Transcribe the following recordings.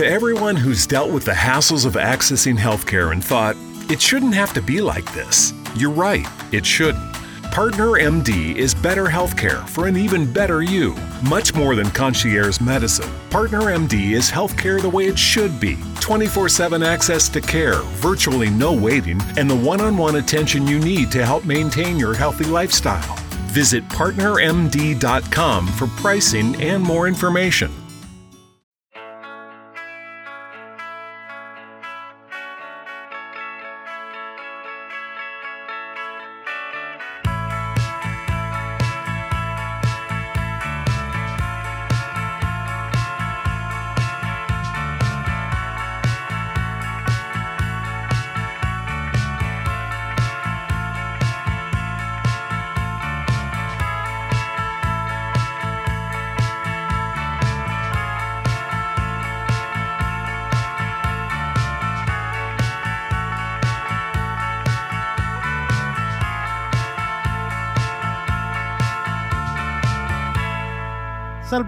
To everyone who's dealt with the hassles of accessing healthcare and thought, it shouldn't have to be like this, you're right, it shouldn't. Partner MD is better healthcare for an even better you. Much more than concierge medicine, Partner MD is healthcare the way it should be 24 7 access to care, virtually no waiting, and the one on one attention you need to help maintain your healthy lifestyle. Visit partnermd.com for pricing and more information.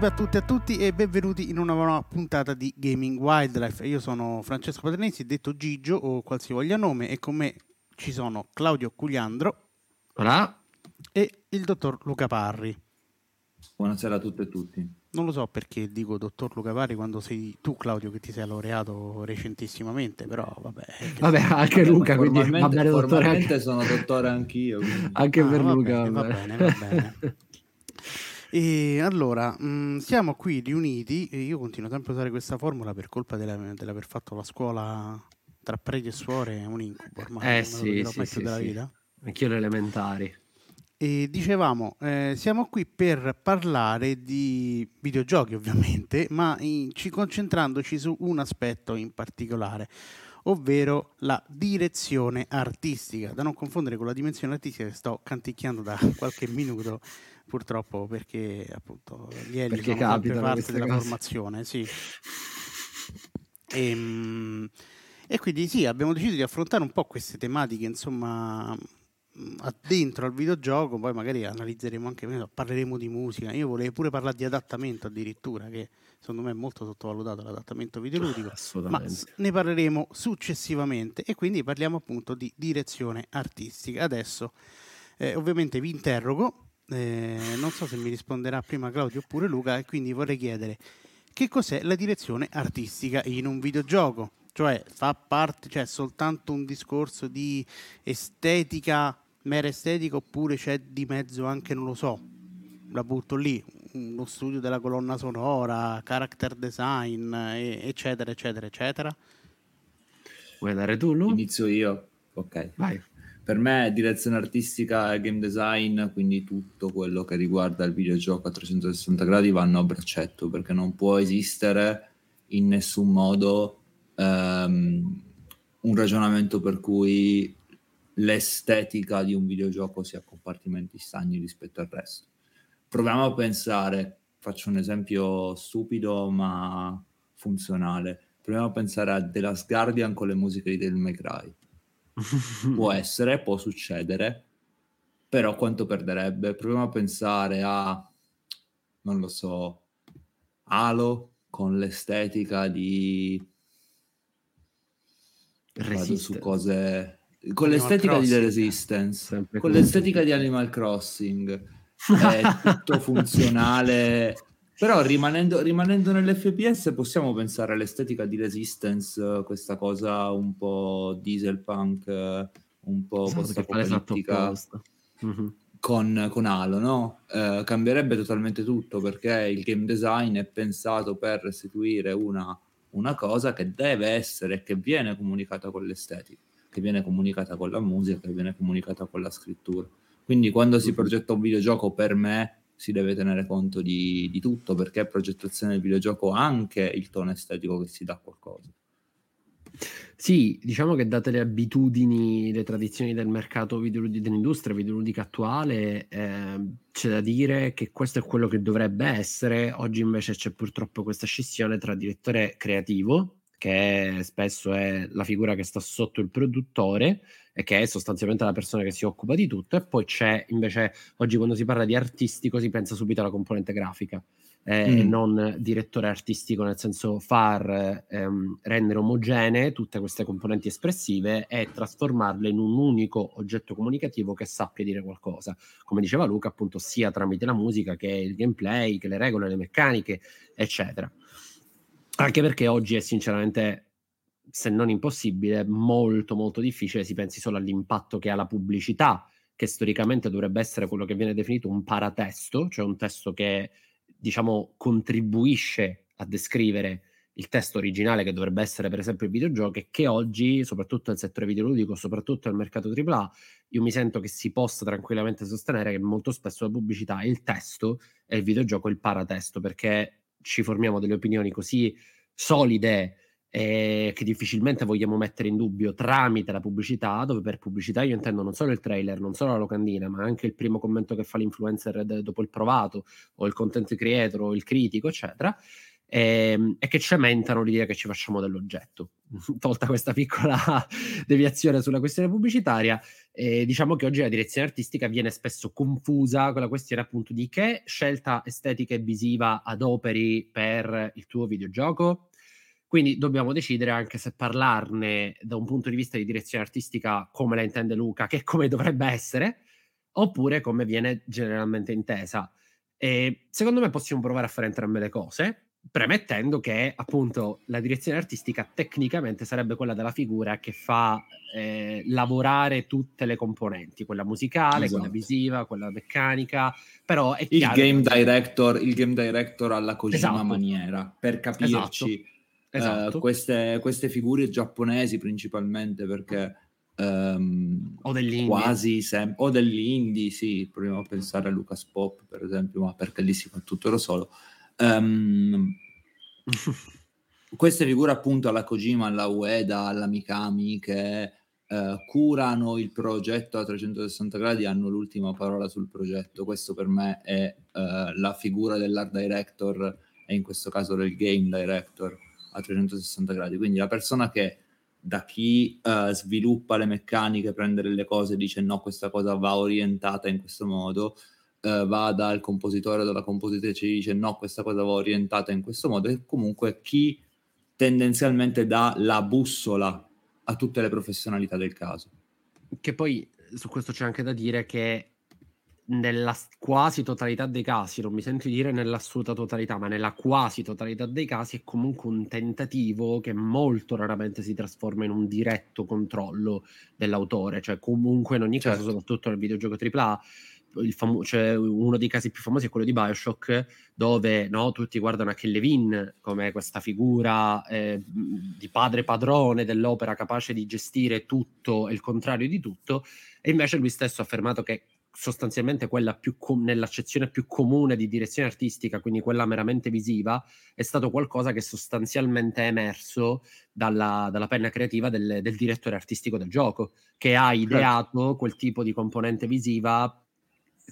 Salve a tutti e a tutti e benvenuti in una nuova puntata di Gaming Wildlife. Io sono Francesco Paternesi, detto Gigio o qualsivoglia nome, e con me ci sono Claudio Cugliandro Hola. e il dottor Luca Parri. Buonasera a tutte e tutti. Non lo so perché dico dottor Luca Parri quando sei tu, Claudio, che ti sei laureato recentissimamente, però vabbè. Vabbè, anche Luca, quindi va Formalmente, bene dottore. formalmente Anche, sono dottore anch'io. quindi. anche Ah, per va Luca. bene, va bene, va bene. E allora, mh, siamo qui riuniti e io continuo sempre a usare questa formula per colpa della- dell'aver fatto la scuola tra preti e suore, è un incubo ormai, Eh sì, sì, sì, della sì. vita. Anch'io le elementari. E dicevamo, eh, siamo qui per parlare di videogiochi ovviamente, ma in- ci concentrandoci su un aspetto in particolare, ovvero la direzione artistica, da non confondere con la dimensione artistica che sto canticchiando da qualche minuto purtroppo perché appunto gli Eli Perché sono sempre parte della cose. formazione, sì. Ehm, E, quindi sì, abbiamo deciso di affrontare un po' queste tematiche, insomma, dentro al videogioco, poi magari analizzeremo anche, so, parleremo di musica. Io volevo pure parlare di adattamento addirittura, che secondo me è molto sottovalutato l'adattamento videoludico, ma Assolutamente. s- ne parleremo successivamente e quindi parliamo appunto di direzione artistica. Adesso eh, ovviamente vi interrogo, eh, non so se mi risponderà prima Claudio oppure Luca e quindi vorrei chiedere che cos'è la direzione artistica in un videogioco? Cioè fa parte, cioè soltanto un discorso di estetica, mera estetica oppure c'è di mezzo anche, non lo so, la butto lì, uno studio della colonna sonora, character design, eccetera, eccetera, eccetera. Vuoi dare tu, Lu? Inizio io. Ok. Vai. Per me direzione artistica e game design, quindi tutto quello che riguarda il videogioco a 360 gradi vanno a braccetto perché non può esistere in nessun modo ehm, un ragionamento per cui l'estetica di un videogioco sia a compartimenti stagni rispetto al resto. Proviamo a pensare, faccio un esempio stupido ma funzionale. Proviamo a pensare a The Last Guardian con le musiche di May Cry può essere, può succedere, però quanto perderebbe? Proviamo a pensare a, non lo so, Halo con l'estetica di... Vado su cose... Con Animal l'estetica di The Crossing. Resistance, Sempre con così. l'estetica di Animal Crossing, è tutto funzionale... Però rimanendo, rimanendo nell'FPS possiamo pensare all'estetica di Resistance, questa cosa un po' dieselpunk, eh, un po' post-apocalittica. Mhm. con, con Halo, no? Eh, cambierebbe totalmente tutto perché il game design è pensato per restituire una, una cosa che deve essere, che viene comunicata con l'estetica, che viene comunicata con la musica, che viene comunicata con la scrittura. Quindi quando si Mhm. progetta un videogioco, per me si deve tenere conto di, di tutto perché progettazione del videogioco ha anche il tono estetico che si dà a qualcosa. Sì, diciamo che date le abitudini, le tradizioni del mercato videoludico, dell'industria videoludica attuale, ehm, c'è da dire che questo è quello che dovrebbe essere. Oggi invece c'è purtroppo questa scissione tra direttore creativo, che spesso è la figura che sta sotto il produttore e che è sostanzialmente la persona che si occupa di tutto, e poi c'è invece oggi quando si parla di artistico si pensa subito alla componente grafica. eh, mm. e non direttore artistico, nel senso far ehm, rendere omogenee tutte queste componenti espressive e trasformarle in un unico oggetto comunicativo che sappia dire qualcosa. Come diceva Luca, appunto, sia tramite la musica che il gameplay, che le regole, le meccaniche, eccetera. Anche perché oggi è sinceramente se non impossibile, molto molto difficile, si pensi solo all'impatto che ha la pubblicità, che storicamente dovrebbe essere quello che viene definito un paratesto, cioè un testo che diciamo contribuisce a descrivere il testo originale che dovrebbe essere per esempio il videogioco e che oggi, soprattutto nel settore videoludico, soprattutto nel mercato AAA, io mi sento che si possa tranquillamente sostenere che molto spesso la pubblicità è il testo e il videogioco il paratesto, perché ci formiamo delle opinioni così solide eh, che difficilmente vogliamo mettere in dubbio tramite la pubblicità, dove per pubblicità io intendo non solo il trailer, non solo la locandina, ma anche il primo commento che fa l'influencer dopo il provato, o il content creator, o il critico, eccetera, e, e che cementano l'idea che ci facciamo dell'oggetto. Tolta questa piccola deviazione sulla questione pubblicitaria, eh, diciamo che oggi la direzione artistica viene spesso confusa con la questione appunto di che scelta estetica e visiva adoperi per il tuo videogioco quindi dobbiamo decidere anche se parlarne da un punto di vista di direzione artistica come la intende Luca, che come dovrebbe essere, oppure come viene generalmente intesa. E secondo me possiamo provare a fare entrambe le cose, premettendo che appunto la direzione artistica tecnicamente sarebbe quella della figura che fa eh, lavorare tutte le componenti, quella musicale, esatto. quella visiva, quella meccanica, però è il game director, il game director alla Kojima esatto. maniera, per capirci. Esatto esatto. uh, queste, queste, figure giapponesi principalmente perché um, o dell'indie quasi sempre o dell'indie sì proviamo a pensare a Lucas Pop per esempio ma perché lì si fa tutto da solo um, queste figure appunto alla Kojima alla Ueda alla Mikami che uh, curano il progetto a 360 gradi hanno l'ultima parola sul progetto questo per me è uh, la figura dell'art director e in questo caso del game director a 360 gradi. Quindi la persona che da chi uh, sviluppa le meccaniche, prende delle cose e dice no, questa cosa va orientata in questo modo, uh, va dal compositore o dalla compositrice e dice no, questa cosa va orientata in questo modo, e comunque chi tendenzialmente dà la bussola a tutte le professionalità del caso. Che poi su questo c'è anche da dire che nella quasi totalità dei casi, non mi sento dire nell'assoluta totalità, ma nella quasi totalità dei casi è comunque un tentativo che molto raramente si trasforma in un diretto controllo dell'autore, cioè comunque in ogni certo. caso, soprattutto nel videogioco AAA, famo- cioè uno dei casi più famosi è quello di Bioshock, dove no, tutti guardano a Levin come questa figura eh, di padre padrone dell'opera capace di gestire tutto e il contrario di tutto, e invece lui stesso ha affermato che sostanzialmente quella più com- nell'accezione più comune di direzione artistica, quindi quella meramente visiva, è stato qualcosa che sostanzialmente è emerso dalla, dalla penna creativa del, del, direttore artistico del gioco, che ha certo. ideato quel tipo di componente visiva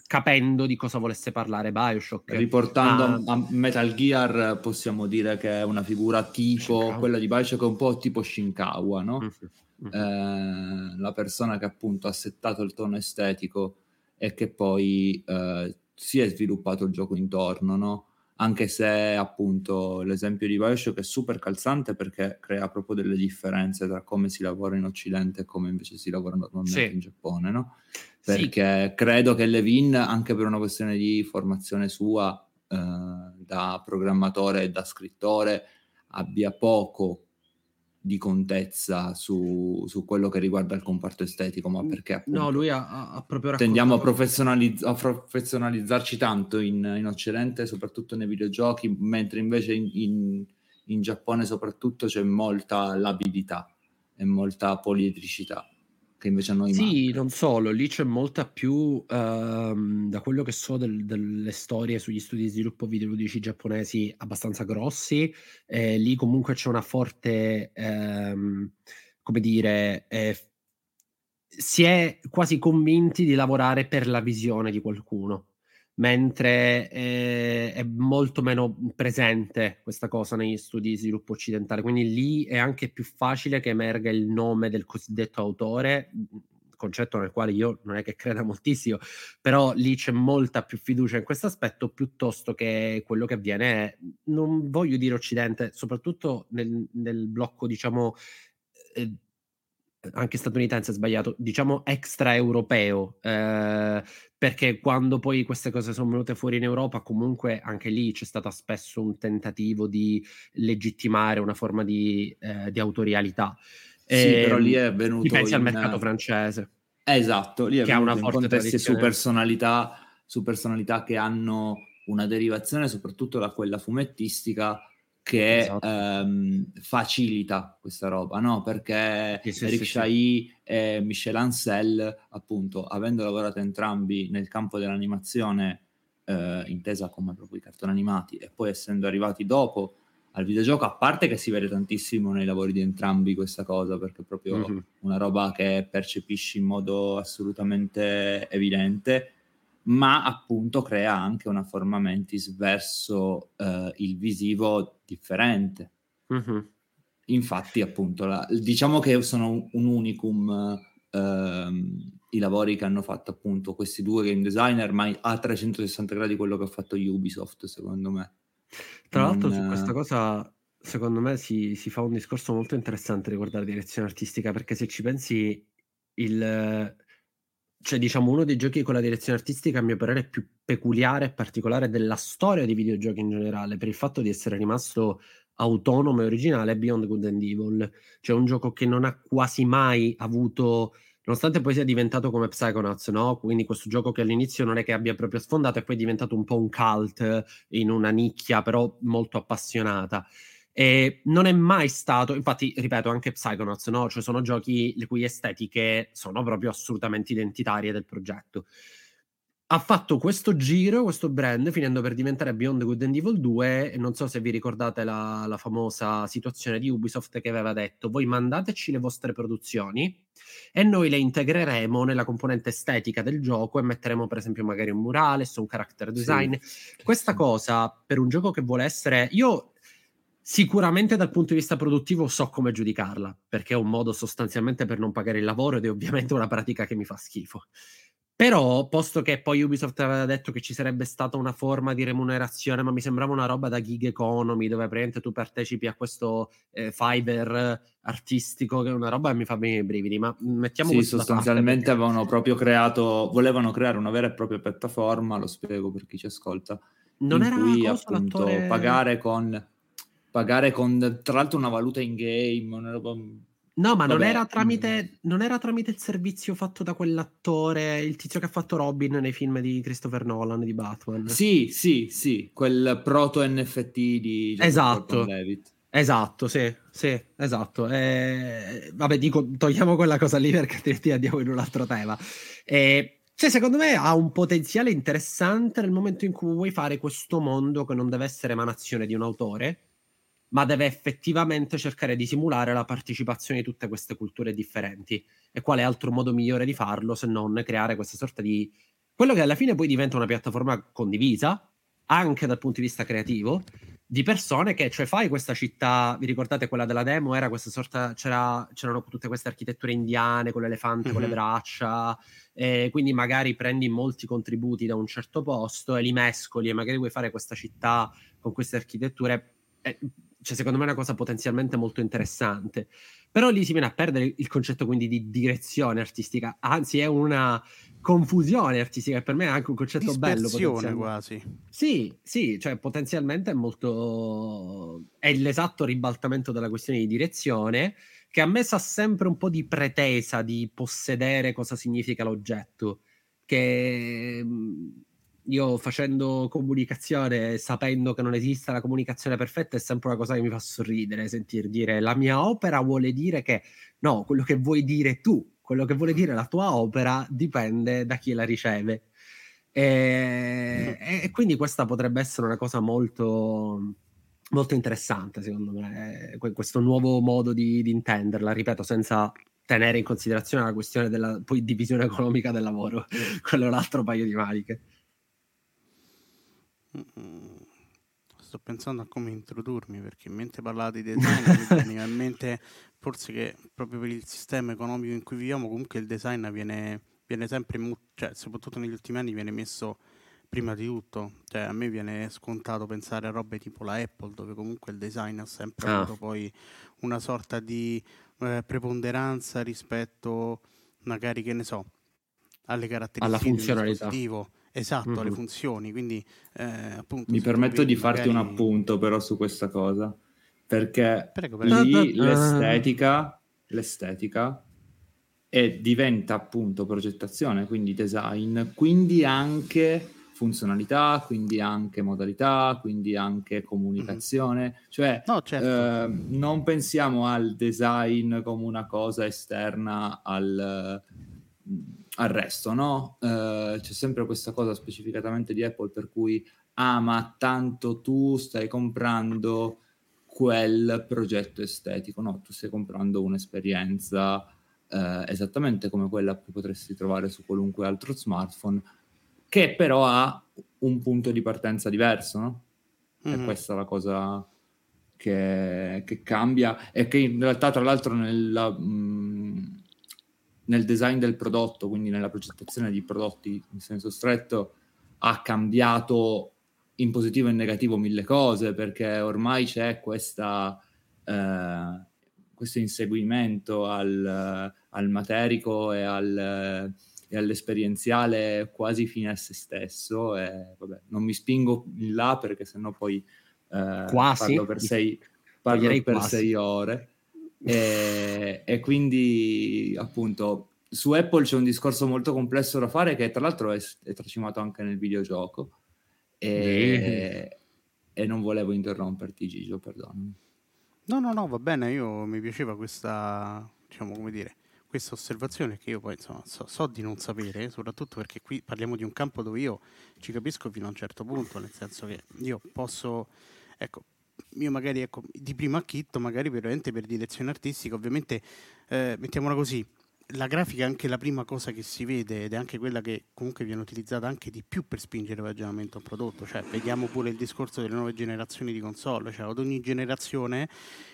capendo di cosa volesse parlare Bioshock. Riportando ah, a Metal Gear possiamo dire che è una figura tipo Shinkawa. quella di Bioshock, un po' tipo Shinkawa, no? Mm-hmm. Eh, la persona che appunto ha settato il tono estetico e che poi eh, si è sviluppato il gioco intorno, no? Anche se appunto l'esempio di Bioshock è super calzante perché crea proprio delle differenze tra come si lavora in Occidente e come invece si lavora normalmente sì. in Giappone, no? Perché sì. credo che Levin, anche per una questione di formazione sua eh, da programmatore e da scrittore, abbia poco di contezza su, su, quello che riguarda il comparto estetico, ma perché appunto, no, lui ha, ha proprio tendiamo a, professionalizz- a, professionalizzarci tanto in, in, Occidente, soprattutto nei videogiochi, mentre invece in, in, in Giappone soprattutto c'è molta labilità e molta poliedricità che invece a noi Sì, manca. non solo, lì c'è molta più, ehm, da quello che so del, delle storie sugli studi di sviluppo videoludici giapponesi abbastanza grossi, eh, lì comunque c'è una forte, ehm, come dire, eh, si è quasi convinti di lavorare per la visione di qualcuno mentre eh, è molto meno presente questa cosa negli studi di sviluppo occidentale, quindi lì è anche più facile che emerga il nome del cosiddetto autore, concetto nel quale io non è che creda moltissimo, però lì c'è molta più fiducia in questo aspetto piuttosto che quello che avviene, non voglio dire Occidente, soprattutto nel, nel blocco, diciamo, eh, anche statunitense sbagliato, diciamo extraeuropeo, eh, perché quando poi queste cose sono venute fuori in Europa, comunque anche lì c'è stato spesso un tentativo di legittimare una forma di, eh, di autorialità. Sì, e, però lì è venuto... Pensi in... al mercato francese. Esatto, lì è che ha una forte contesti su personalità, su personalità che hanno una derivazione soprattutto da quella fumettistica che esatto. ehm, facilita questa roba, no? Perché sì, sì, Eric Chahi e Michel Ancel, appunto, avendo lavorato entrambi nel campo dell'animazione, eh, intesa come proprio i cartoni animati, e poi essendo arrivati dopo al videogioco, a parte che si vede tantissimo nei lavori di entrambi questa cosa, perché è proprio mm-hmm. una roba che percepisci in modo assolutamente evidente, ma appunto crea anche una forma mentis verso uh, il visivo differente. Mm-hmm. Infatti, appunto, la, diciamo che sono un, un unicum uh, i lavori che hanno fatto appunto questi due game designer, ma a 360 gradi quello che ha fatto Ubisoft, secondo me. Tra l'altro, non, su questa cosa, secondo me si, si, fa un discorso molto interessante riguardo alla direzione artistica, perché se ci pensi, il cioè, diciamo, uno dei giochi con la direzione artistica, a mio parere, più peculiare e particolare della storia dei videogiochi in generale, per il fatto di essere rimasto autonomo e originale, è Beyond Good and Evil. Cioè, un gioco che non ha quasi mai avuto nonostante poi sia diventato come Psychonauts, no? Quindi questo gioco che all'inizio non è che abbia proprio sfondato e poi è diventato un po' un cult in una nicchia però molto appassionata. E non è mai stato, infatti, ripeto, anche Psychonauts, no? Cioè sono giochi le cui estetiche sono proprio assolutamente identitarie del progetto. Ha fatto questo giro, questo brand, finendo per diventare Beyond Good and Evil 2. E non so se vi ricordate la, la famosa situazione di Ubisoft che aveva detto: Voi mandateci le vostre produzioni e noi le integreremo nella componente estetica del gioco e metteremo, per esempio, magari un murales, un character design. Sì. Questa cosa per un gioco che vuole essere. Io Sicuramente dal punto di vista produttivo so come giudicarla, perché è un modo sostanzialmente per non pagare il lavoro ed è ovviamente una pratica che mi fa schifo. Però, posto che poi Ubisoft aveva detto che ci sarebbe stata una forma di remunerazione, ma mi sembrava una roba da gig economy, dove praticamente tu partecipi a questo eh, Fiverr artistico, che è una roba che mi fa bene i brividi. Ma mettiamo sì, sostanzialmente perché... avevano proprio creato, volevano creare una vera e propria piattaforma, lo spiego per chi ci ascolta, non in era cui appunto l'attore... pagare con pagare con tra l'altro una valuta in game, una roba... No, ma non era, tramite, non era, tramite, il servizio fatto da quell'attore, il tizio che ha fatto Robin nei film di Christopher Nolan di Batman. Sì, sì, sì, quel proto NFT di Esatto. Esatto, sì, sì, esatto. Eh, vabbè, dico, togliamo quella cosa lì perché altrimenti andiamo in un altro tema. Eh, cioè, secondo me ha un potenziale interessante nel momento in cui vuoi fare questo mondo che non deve essere emanazione di un autore, ma deve effettivamente cercare di simulare la partecipazione di tutte queste culture differenti. E quale altro modo migliore di farlo se non creare questa sorta di... quello che alla fine poi diventa una piattaforma condivisa, anche dal punto di vista creativo, di persone che, cioè fai questa città, vi ricordate quella della demo, era questa sorta, c'era, c'erano tutte queste architetture indiane con l'elefante, mm-hmm. con le mhm. braccia, e quindi magari prendi molti contributi da un certo posto e li mescoli e magari vuoi fare questa città con queste architetture. Eh, cioè, secondo me è una cosa potenzialmente molto interessante. Però lì si viene a perdere il concetto quindi di direzione artistica, anzi è una confusione artistica, e per me è anche un concetto bello. quasi. Sì, sì, cioè potenzialmente è molto... è l'esatto ribaltamento della questione di direzione, che a me sa sempre un po' di pretesa di possedere cosa significa l'oggetto, che io facendo comunicazione, sapendo che non esiste la comunicazione perfetta, è sempre una cosa che mi fa sorridere, sentir dire la mia opera vuole dire che no, quello che vuoi dire tu, quello che vuole dire la tua opera dipende da chi la riceve. E, e quindi questa potrebbe essere una cosa molto, molto interessante, secondo me, questo nuovo modo di, di intenderla, ripeto, senza tenere in considerazione la questione della divisione economica del lavoro, quello è un altro paio di maniche. Sto pensando a come introdurmi perché mentre parlate di design mi veniva in mente forse che proprio per il sistema economico in cui viviamo comunque il design viene, viene sempre, cioè soprattutto negli ultimi anni viene messo prima di tutto, cioè a me viene scontato pensare a robe tipo la Apple dove comunque il design ha sempre ah. avuto poi una sorta di eh, preponderanza rispetto magari che ne so alle caratteristiche alla funzionalità esatto mm-hmm. alle funzioni quindi eh, appunto mi permetto di farti un appunto però su questa cosa perché prego, prego. lì l'estetica l'estetica e diventa appunto progettazione quindi design quindi anche funzionalità, quindi anche modalità, quindi anche comunicazione. Mm-hmm. Cioè, no, certo. eh, non pensiamo al design come una cosa esterna al, al resto, no? Eh, c'è sempre questa cosa specificatamente di Apple per cui, ah, ma tanto tu stai comprando quel progetto estetico, no, tu stai comprando un'esperienza eh, esattamente come quella che potresti trovare su qualunque altro smartphone che però ha un punto di partenza diverso, no? Mm-hmm. E questa è la cosa che, che, cambia e che in realtà tra l'altro nella, mh, mm, nel design del prodotto, quindi nella progettazione di prodotti in senso stretto, ha cambiato in positivo e in negativo mille cose perché ormai c'è questa, eh, questo inseguimento al, al materico e al e all'esperienziale quasi fine a se stesso. E, vabbè, non mi spingo in là perché sennò poi eh, quasi. parlo per sei, parlo per sei ore. E, e, quindi appunto su Apple c'è un discorso molto complesso da fare che tra l'altro è, è tracimato anche nel videogioco e, e non volevo interromperti Gigio, perdonami. No, no, no, va bene, io mi piaceva questa, diciamo come dire, questa osservazione che io poi insomma, so, so, di non sapere, soprattutto perché qui parliamo di un campo dove io ci capisco fino a un certo punto, nel senso che io posso, ecco, io magari ecco, di primo acchitto, magari veramente per direzione artistica, ovviamente eh, mettiamola così, la grafica è anche la prima cosa che si vede ed è anche quella che comunque viene utilizzata anche di più per spingere il ragionamento a un prodotto. Cioè, vediamo pure il discorso delle nuove generazioni di console, cioè ad ogni generazione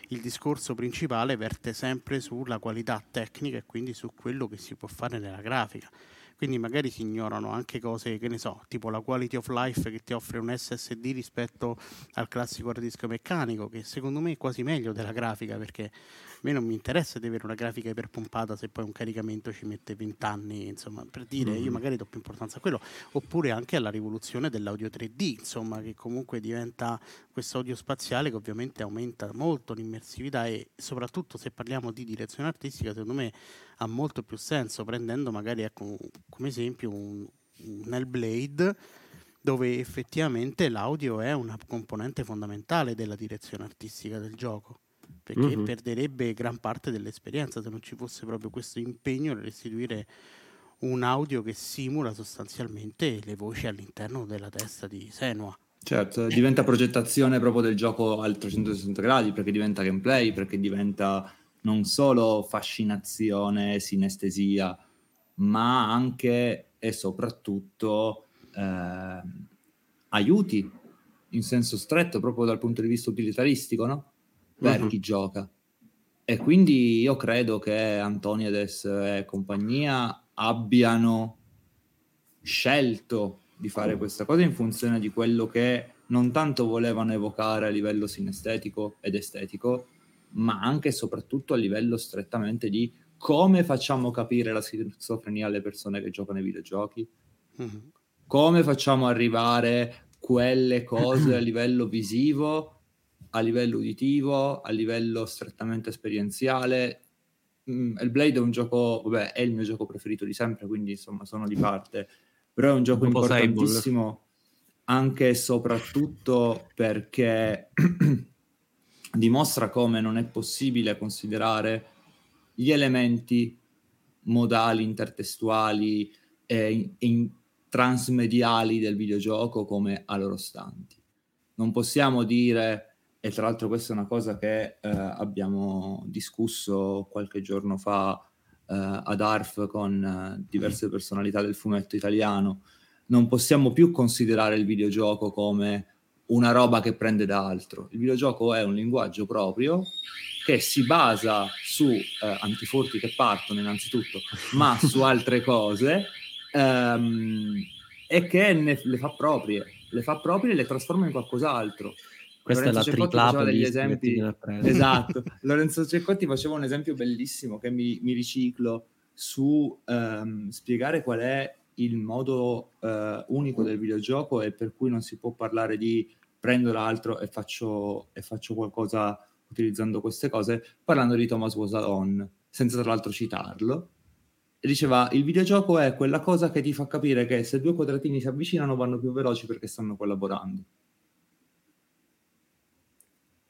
il discorso principale verte sempre sulla qualità tecnica e quindi su quello che si può fare nella grafica quindi magari si ignorano anche cose che ne so, tipo la quality of life che ti offre un SSD rispetto al classico hard disk meccanico, che secondo me è quasi meglio della grafica, perché me non mi interessa di avere una grafica iperpompata se poi un caricamento ci mette 20 anni, insomma, per dire, mm-hmm. io magari do più importanza a quello, oppure anche alla rivoluzione dell'audio 3D, insomma, che comunque diventa questo audio spaziale che ovviamente aumenta molto l'immersività e soprattutto se parliamo di direzione artistica, secondo me ha molto più senso prendendo magari ecco, come esempio un, un Hellblade dove effettivamente l'audio è una componente fondamentale della direzione artistica del gioco perché mm-hmm. perderebbe gran parte dell'esperienza se non ci fosse proprio questo impegno a restituire un audio che simula sostanzialmente le voci all'interno della testa di Senua. Certo, diventa progettazione proprio del gioco al 360 gradi perché diventa gameplay, perché diventa non solo fascinazione, sinestesia, ma anche e soprattutto eh, aiuti in senso stretto proprio dal punto di vista utilitaristico, no? Per uh-huh. chi gioca. E quindi io credo che Antoniades e compagnia abbiano scelto di fare questa cosa in funzione di quello che non tanto volevano evocare a livello sinestetico ed estetico, ma anche e soprattutto a livello strettamente di come facciamo capire la schizofrenia alle persone che giocano ai videogiochi, come facciamo arrivare quelle cose a livello visivo, a livello uditivo, a livello strettamente esperienziale. Mm, il Blade è un gioco, vabbè, è il mio gioco preferito di sempre, quindi insomma sono di parte, però è un gioco un importantissimo anche e soprattutto perché dimostra come non è possibile considerare gli elementi modali, intertestuali e, in, transmediali del videogioco come a loro stanti. Non possiamo dire, e tra l'altro questa è una cosa che eh, abbiamo discusso qualche giorno fa eh, ad ARF con eh, diverse personalità del fumetto italiano, non possiamo più considerare il videogioco come una roba che prende da altro. Il videogioco è un linguaggio proprio che si basa su eh, antifurti che partono innanzitutto, ma su altre cose ehm, e che ne, le fa proprie, le fa proprie e le trasforma in qualcos'altro. Questa Lorenzo è la Ceccotti tripla faceva degli esempi. Esatto. Lorenzo Ceccotti faceva un esempio bellissimo che mi, mi riciclo su ehm, spiegare qual è il modo eh, unico del videogioco e per cui non si può parlare di prendo l'altro e faccio, e faccio qualcosa utilizzando queste cose, parlando di Thomas Wasalon, senza tra l'altro citarlo. E diceva, il videogioco è quella cosa che ti fa capire che se due quadratini si avvicinano vanno più veloci perché stanno collaborando.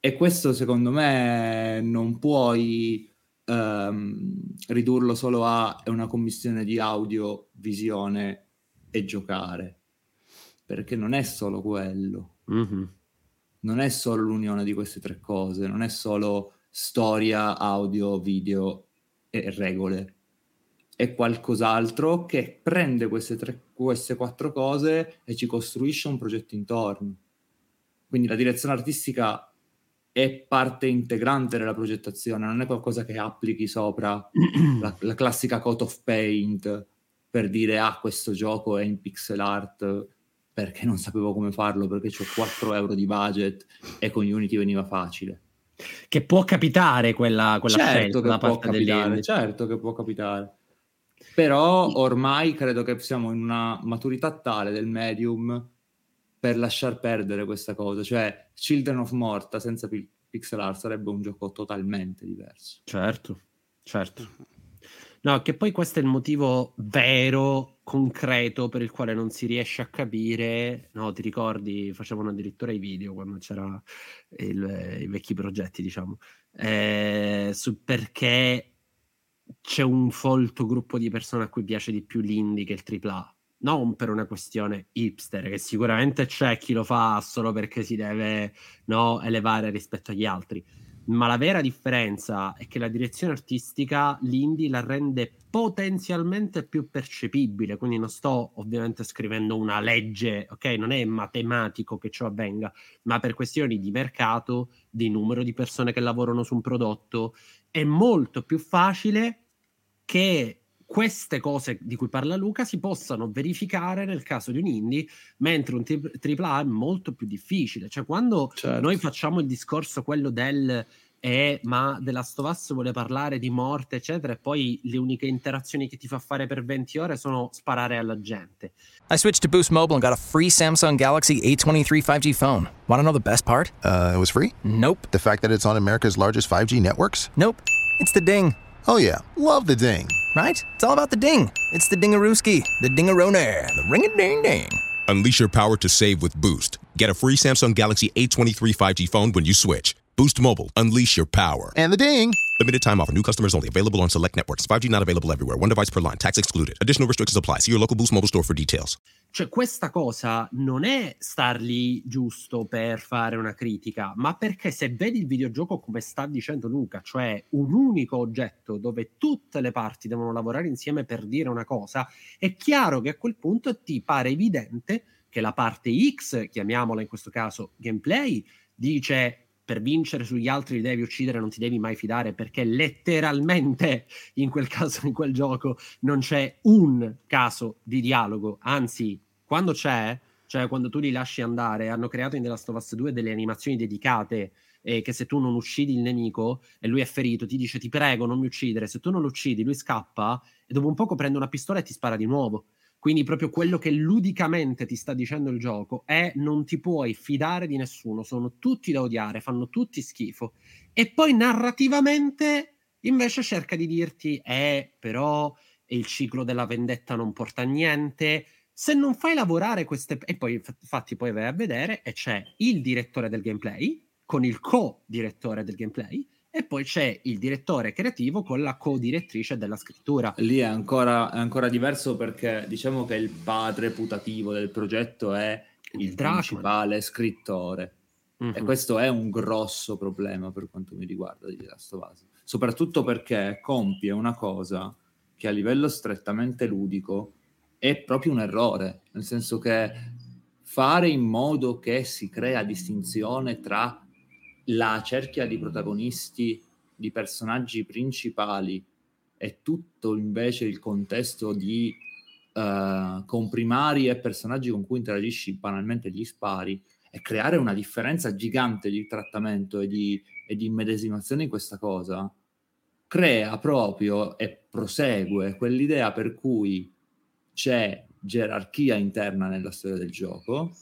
E questo secondo me non puoi um, ridurlo solo a una commissione di audio, visione e giocare, perché non è solo quello. Mm-hmm. Non è solo l'unione di queste tre cose, non è solo storia, audio, video e regole. È qualcos'altro che prende queste, tre, queste quattro cose e ci costruisce un progetto intorno. Quindi la direzione artistica è parte integrante della progettazione, non è qualcosa che applichi sopra la, la, classica coat of paint per dire ah questo gioco è in pixel art perché non sapevo come farlo perché ho 4 euro di budget e con Unity veniva facile. Che può capitare quella, quella certo scelta che può capitare, certo che può capitare. Però ormai credo che siamo in una maturità tale del medium per lasciar perdere questa cosa. Cioè, Children of Morta senza pi- pixel art sarebbe un gioco totalmente diverso. Certo, certo. No, che poi questo è il motivo vero, concreto, per il quale non si riesce a capire. No, ti ricordi, facevano addirittura i video quando c'era i vecchi progetti, diciamo, eh, su perché c'è un folto gruppo di persone a cui piace di più l'indie che il AAA non per una questione hipster, che sicuramente c'è chi lo fa solo perché si deve no, elevare rispetto agli altri, ma la vera differenza è che la direzione artistica l'indie la rende potenzialmente più percepibile, quindi non sto ovviamente scrivendo una legge, ok? Non è matematico che ciò avvenga, ma per questioni di mercato, di numero di persone che lavorano su un prodotto, è molto più facile che queste cose di cui parla Luca si possano verificare nel caso di un indie, mentre un AAA è molto più difficile. Cioè, quando certo. noi facciamo il discorso quello del eh, ma The Last of Us vuole parlare di morte, eccetera, e poi le uniche interazioni che ti fa fare per 20 ore sono sparare alla gente. I switched to Boost Mobile and got a free Samsung Galaxy A23 5G phone. Want to know the best part? Uh, it was free? Nope. The fact that it's on America's largest 5G networks? Nope. It's the ding. Oh, yeah. Love the ding. Right? It's all about the ding. It's the dingarooski, the dingarone, the ring a ding ding. Unleash your power to save with Boost. Get a free Samsung Galaxy A23 5G phone when you switch. Boost Mobile. Unleash your power. And the ding. Limited time offer. New customers only. Available on select networks. 5G not available everywhere. One device per line. Tax excluded. Additional restrictions apply. See your local Boost Mobile store for details. Cioè, questa cosa non è star lì giusto per fare una critica, ma perché se vedi il videogioco come sta dicendo Luca, cioè un unico oggetto dove tutte le parti devono lavorare insieme per dire una cosa, è chiaro che a quel punto ti pare evidente che la parte X, chiamiamola in questo caso gameplay, dice per vincere sugli altri li devi uccidere, non ti devi mai fidare perché letteralmente in quel caso, in quel gioco, non c'è un caso di dialogo, anzi, quando c'è, cioè quando tu li lasci andare, hanno creato in The Last of Us 2 delle animazioni dedicate eh, che se tu non uccidi il nemico e lui è ferito, ti dice ti prego non mi uccidere, se tu non lo uccidi lui scappa e dopo un poco prende una pistola e ti spara di nuovo. Quindi proprio quello che ludicamente ti sta dicendo il gioco è non ti puoi fidare di nessuno, sono tutti da odiare, fanno tutti schifo. E poi narrativamente invece cerca di dirti, eh, però il ciclo della vendetta non porta a niente. Se non fai lavorare queste... E poi infatti poi vai a vedere e c'è il direttore del gameplay con il co-direttore del gameplay e poi c'è il direttore creativo con la co-direttrice della scrittura. Lì è ancora, è ancora diverso perché diciamo che il padre putativo del progetto è il, il principale scrittore. Mm-hmm. E mhm. questo è un grosso problema per quanto mi riguarda di Last of Us. Soprattutto perché compie una cosa che a livello strettamente ludico è proprio un errore, nel senso che fare in modo che si crea distinzione tra la cerchia di protagonisti, di personaggi principali e tutto invece il contesto di uh, comprimari e personaggi con cui interagisci banalmente gli spari e creare una differenza gigante di trattamento e di, e di immedesimazione in questa cosa, crea proprio e prosegue quell'idea per cui c'è gerarchia interna nella storia del gioco,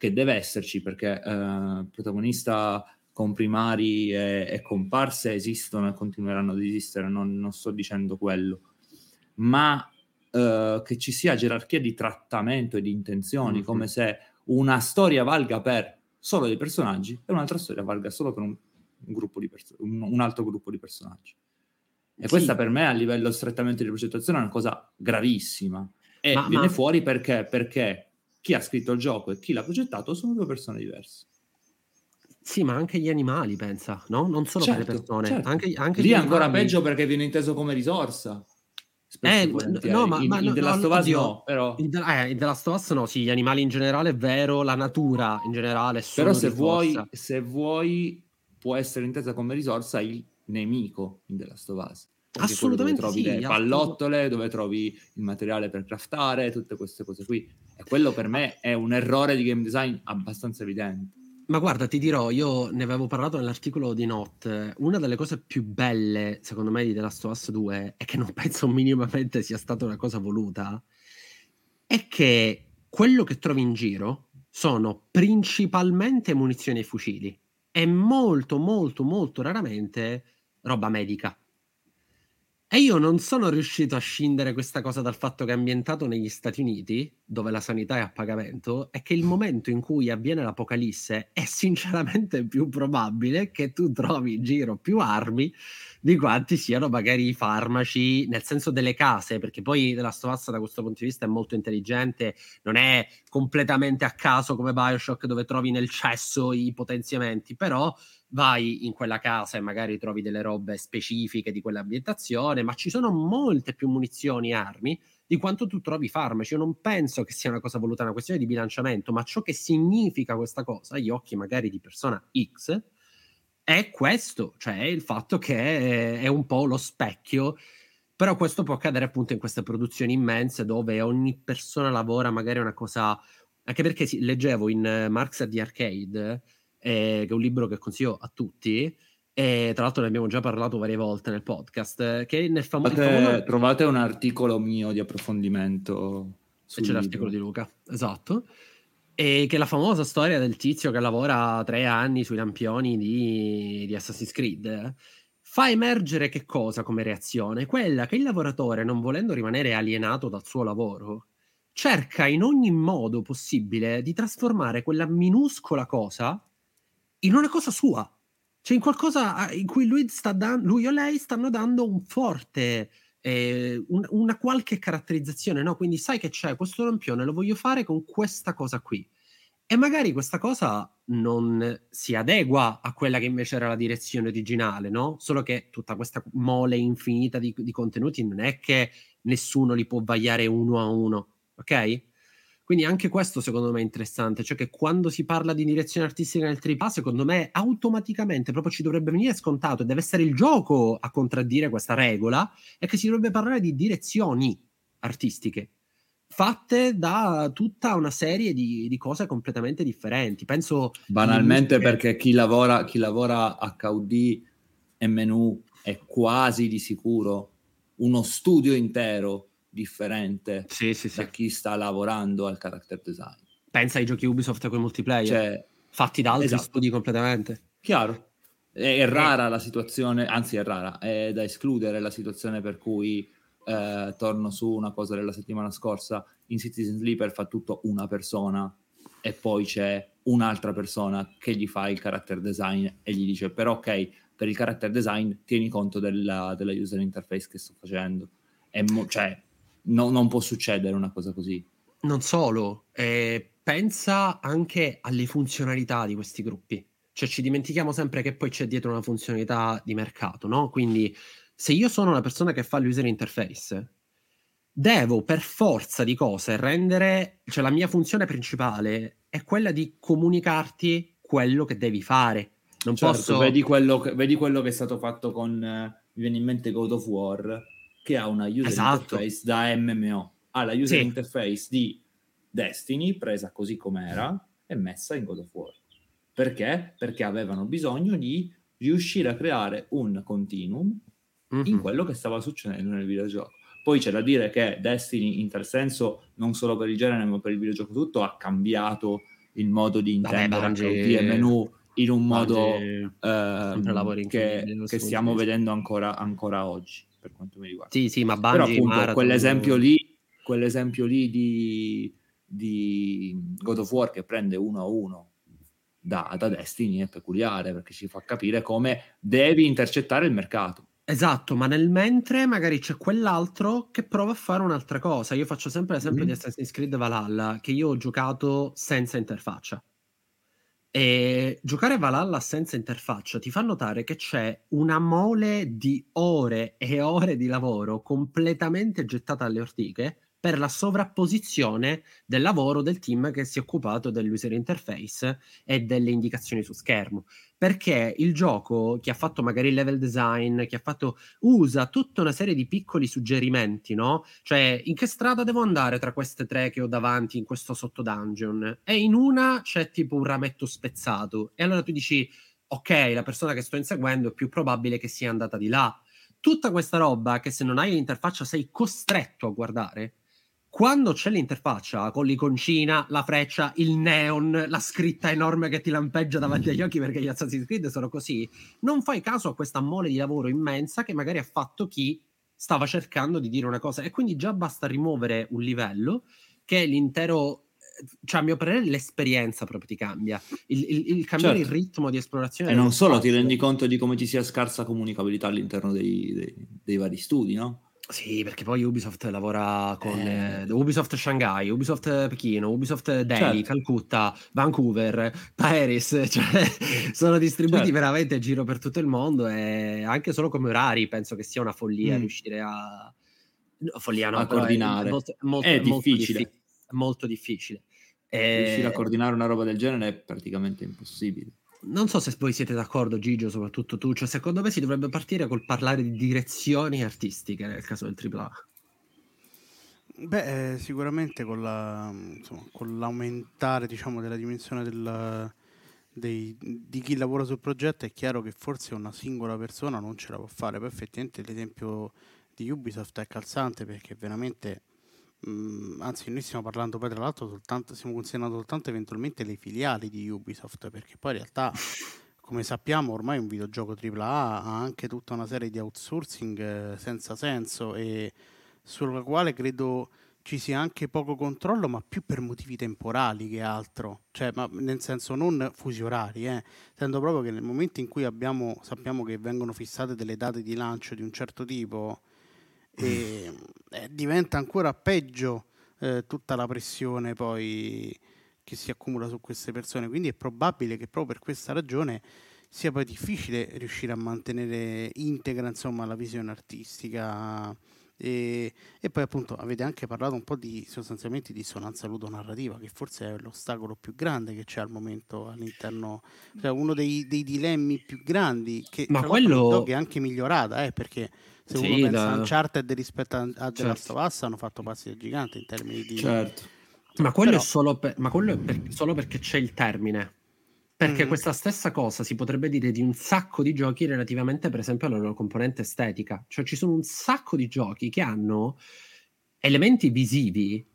che deve esserci perché eh, protagonista comprimari e, e, comparse esistono e continueranno ad esistere, non, non sto dicendo quello, ma eh, che ci sia gerarchia di trattamento e di intenzioni, mm-hmm. come se una storia valga per solo dei personaggi e un'altra storia valga solo per un, un, gruppo di perso- un, un altro gruppo di personaggi. E sì. questa per me a livello strettamente di progettazione è una cosa gravissima. E ma, viene ma... fuori perché? Perché chi ha scritto il gioco e chi l'ha progettato sono due persone diverse. Sì, ma anche gli animali, pensa, no? Non solo certo, per le persone. Certo. Anche, anche Lì è ancora animali. peggio perché viene inteso come risorsa. Eh, no, ma, in, ma in The Last of Us no, però... In, eh, in The Last of Us no, sì, gli animali in generale è vero, la natura in generale Però se vuoi, se vuoi, può essere intesa come risorsa il nemico in The Last of Us. Assolutamente dove trovi sì, le pallottole, dove trovi il materiale per craftare, tutte queste cose qui. E quello per me è un errore di game design abbastanza evidente. Ma guarda, ti dirò, io ne avevo parlato nell'articolo di Not. Una delle cose più belle, secondo me, di The Last of Us 2, e che non penso minimamente sia stata una cosa voluta, è che quello che trovi in giro sono principalmente munizioni e fucili e molto, molto, molto raramente roba medica. E io non sono riuscito a scindere questa cosa dal fatto che è ambientato negli Stati Uniti, dove la sanità è a pagamento, e che il momento in cui avviene l'apocalisse è sinceramente più probabile che tu trovi in giro più armi di quanti siano magari i farmaci, nel senso delle case, perché poi la stovazza da questo punto di vista è molto intelligente, non è completamente a caso come Bioshock dove trovi nel cesso i potenziamenti, però vai in quella casa e magari trovi delle robe specifiche di quell'ambientazione, ma ci sono molte più munizioni e armi di quanto tu trovi farmaci. Io non penso che sia una cosa voluta, una questione di bilanciamento, ma ciò che significa questa cosa agli occhi magari di persona X è questo, cioè il fatto che è un po' lo specchio. Però questo può accadere appunto in queste produzioni immense dove ogni persona lavora magari una cosa... Anche perché leggevo in Marx at the Arcade eh, che è un libro che consiglio a tutti. E tra l'altro ne abbiamo già parlato varie volte nel podcast. Che nel famo- trovate, famoso... trovate un articolo mio di approfondimento. C'è l'articolo di Luca, esatto. E che è la famosa storia del tizio che lavora tre anni sui lampioni di, di Assassin's Creed fa emergere che cosa come reazione? Quella che il lavoratore, non volendo rimanere alienato dal suo lavoro, cerca in ogni modo possibile di trasformare quella minuscola cosa in una cosa sua, cioè in qualcosa ah, in cui lui, sta dan- lui o lei stanno dando un forte, eh, un- una qualche caratterizzazione, no? Quindi sai che c'è questo lampione, lo voglio fare con questa cosa qui. E magari questa cosa non si adegua a quella che invece era la direzione originale, no? Solo che tutta questa mole infinita di, di contenuti non è che nessuno li può vagliare uno a uno, ok? Quindi anche questo secondo me è interessante, cioè che quando si parla di direzione artistica nel AAA, secondo me automaticamente proprio ci dovrebbe venire scontato e deve essere il gioco a contraddire questa regola, e che si dovrebbe parlare di direzioni artistiche fatte da tutta una serie di, di cose completamente differenti. Penso banalmente perché chi lavora, chi lavora HUD e menu è quasi di sicuro uno studio intero differente sì, sì, da chi sta lavorando al character design. Pensa ai giochi Ubisoft con multiplayer, cioè, fatti da altri esatto. studi completamente. Chiaro. È, è rara la situazione, anzi è rara, è da escludere la situazione per cui eh, torno su una cosa della settimana scorsa, in Citizen Sleeper fa tutto una persona e poi c'è un'altra persona che gli fa il character design e gli dice però ok, per il character design tieni conto della, della user interface che sto facendo. Mo- cioè, no, non può succedere una cosa così. Non solo, eh, pensa anche alle funzionalità di questi gruppi. Cioè ci dimentichiamo sempre che poi c'è dietro una funzionalità di mercato, no? Quindi se io sono una persona che fa l'user interface, devo per forza di cose rendere, cioè la mia funzione principale è quella di comunicarti quello che devi fare. Non Certo, posso... vedi, quello che, vedi quello che è stato fatto con, eh, mi viene in mente God of War, che ha una user Esatto. interface da MMO. Ha la user Sì. interface di Destiny, presa così com'era, e messa in God of War. Perché? Perché avevano bisogno di riuscire a creare un continuum Mhm. in quello che stava succedendo nel videogioco. Poi c'è da dire che Destiny, in tal senso, non solo per il genere, ma per il videogioco tutto, ha cambiato il modo di intendere Bungie- e menu in un modo Bungie- lavori che, che stiamo vedendo ancora, ancora oggi, per quanto mi riguarda. Sì, sì, ma Però Bungie, appunto Marathon- quell'esempio lì, quell'esempio lì di, di God of War che prende uno a uno da, da Destiny è peculiare perché ci fa capire come devi intercettare il mercato. Esatto, ma nel mentre magari c'è quell'altro che prova a fare un'altra cosa. Io faccio sempre l'esempio Mhm. di Assassin's Creed Valhalla, che io ho giocato senza interfaccia. E giocare Valhalla senza interfaccia ti fa notare che c'è una mole di ore e ore di lavoro completamente gettata alle ortiche per la sovrapposizione del lavoro del team che si è occupato dell'user interface e delle indicazioni su schermo. Perché il gioco, che ha fatto magari il level design, che ha fatto usa tutta una serie di piccoli suggerimenti, no? Cioè, in che strada devo andare tra queste tre che ho davanti in questo sotto dungeon? E in una c'è tipo un rametto spezzato. E allora tu dici, ok, la persona che sto inseguendo è più probabile che sia andata di là. Tutta questa roba che se non hai l'interfaccia sei costretto a guardare. Quando c'è l'interfaccia con l'iconcina, la freccia, il neon, la scritta enorme che ti lampeggia davanti agli occhi perché gli Assassin's Creed sono così, non fai caso a questa mole di lavoro immensa che magari ha fatto chi stava cercando di dire una cosa e quindi già basta rimuovere un livello che l'intero cioè a mio parere l'esperienza proprio ti cambia il, il- il cambiare Certo. il ritmo di esplorazione E non solo ti rendi conto di come ci sia scarsa comunicabilità all'interno dei, dei- dei vari studi, no? Sì, perché poi Ubisoft lavora con Eh. eh, Ubisoft Shanghai, Ubisoft Pechino, Ubisoft Delhi, Certo. Calcutta, Vancouver, Paris, cioè sono distribuiti Certo. veramente in giro per tutto il mondo e anche solo come orari penso che sia una follia Mm. riuscire a... no, follia no, A però è coordinare. molto, molto- È molto difficile. diffi- molto difficile. Riuscire a Eh, coordinare una roba del genere è praticamente impossibile. Non so se voi siete d'accordo, Gigio, soprattutto tu, cioè secondo me si dovrebbe partire col parlare di direzioni artistiche nel caso del AAA. Beh, eh, sicuramente con, la, insomma, con l'aumentare diciamo, della dimensione del- dei- di chi lavora sul progetto è chiaro che forse una singola persona non ce la può fare. Poi effettivamente l'esempio di Ubisoft è calzante perché veramente, mh, anzi noi stiamo parlando poi tra l'altro soltanto, stiamo considerando soltanto eventualmente le filiali di Ubisoft perché poi in realtà come sappiamo ormai un videogioco AAA ha anche tutta una serie di outsourcing eh, senza senso e sulla quale credo ci sia anche poco controllo, ma più per motivi temporali che altro, cioè, ma nel senso non fusi orari, eh. Intendo proprio che nel momento in cui abbiamo, sappiamo che vengono fissate delle date di lancio di un certo tipo, e, eh, diventa ancora peggio eh, tutta la pressione poi che si accumula su queste persone. Quindi è probabile che proprio per questa ragione sia poi difficile riuscire a mantenere integra insomma, la visione artistica. E, e poi appunto avete anche parlato un po' di sostanzialmente di dissonanza ludonarrativa, che forse è l'ostacolo più grande che c'è al momento all'interno, cioè uno dei, dei dilemmi più grandi che Ma quello- è anche migliorata, eh, perché se Sì, uno pensa da- a Uncharted rispetto a, a The Last Certo. of Us hanno fatto passi da gigante in termini di... Certo. Ma quello Però- è solo, per- ma quello è per- solo perché c'è il termine. Perché Mhm. questa stessa cosa si potrebbe dire di un sacco di giochi relativamente, per esempio, alla loro componente estetica. Cioè, ci sono un sacco di giochi che hanno elementi visivi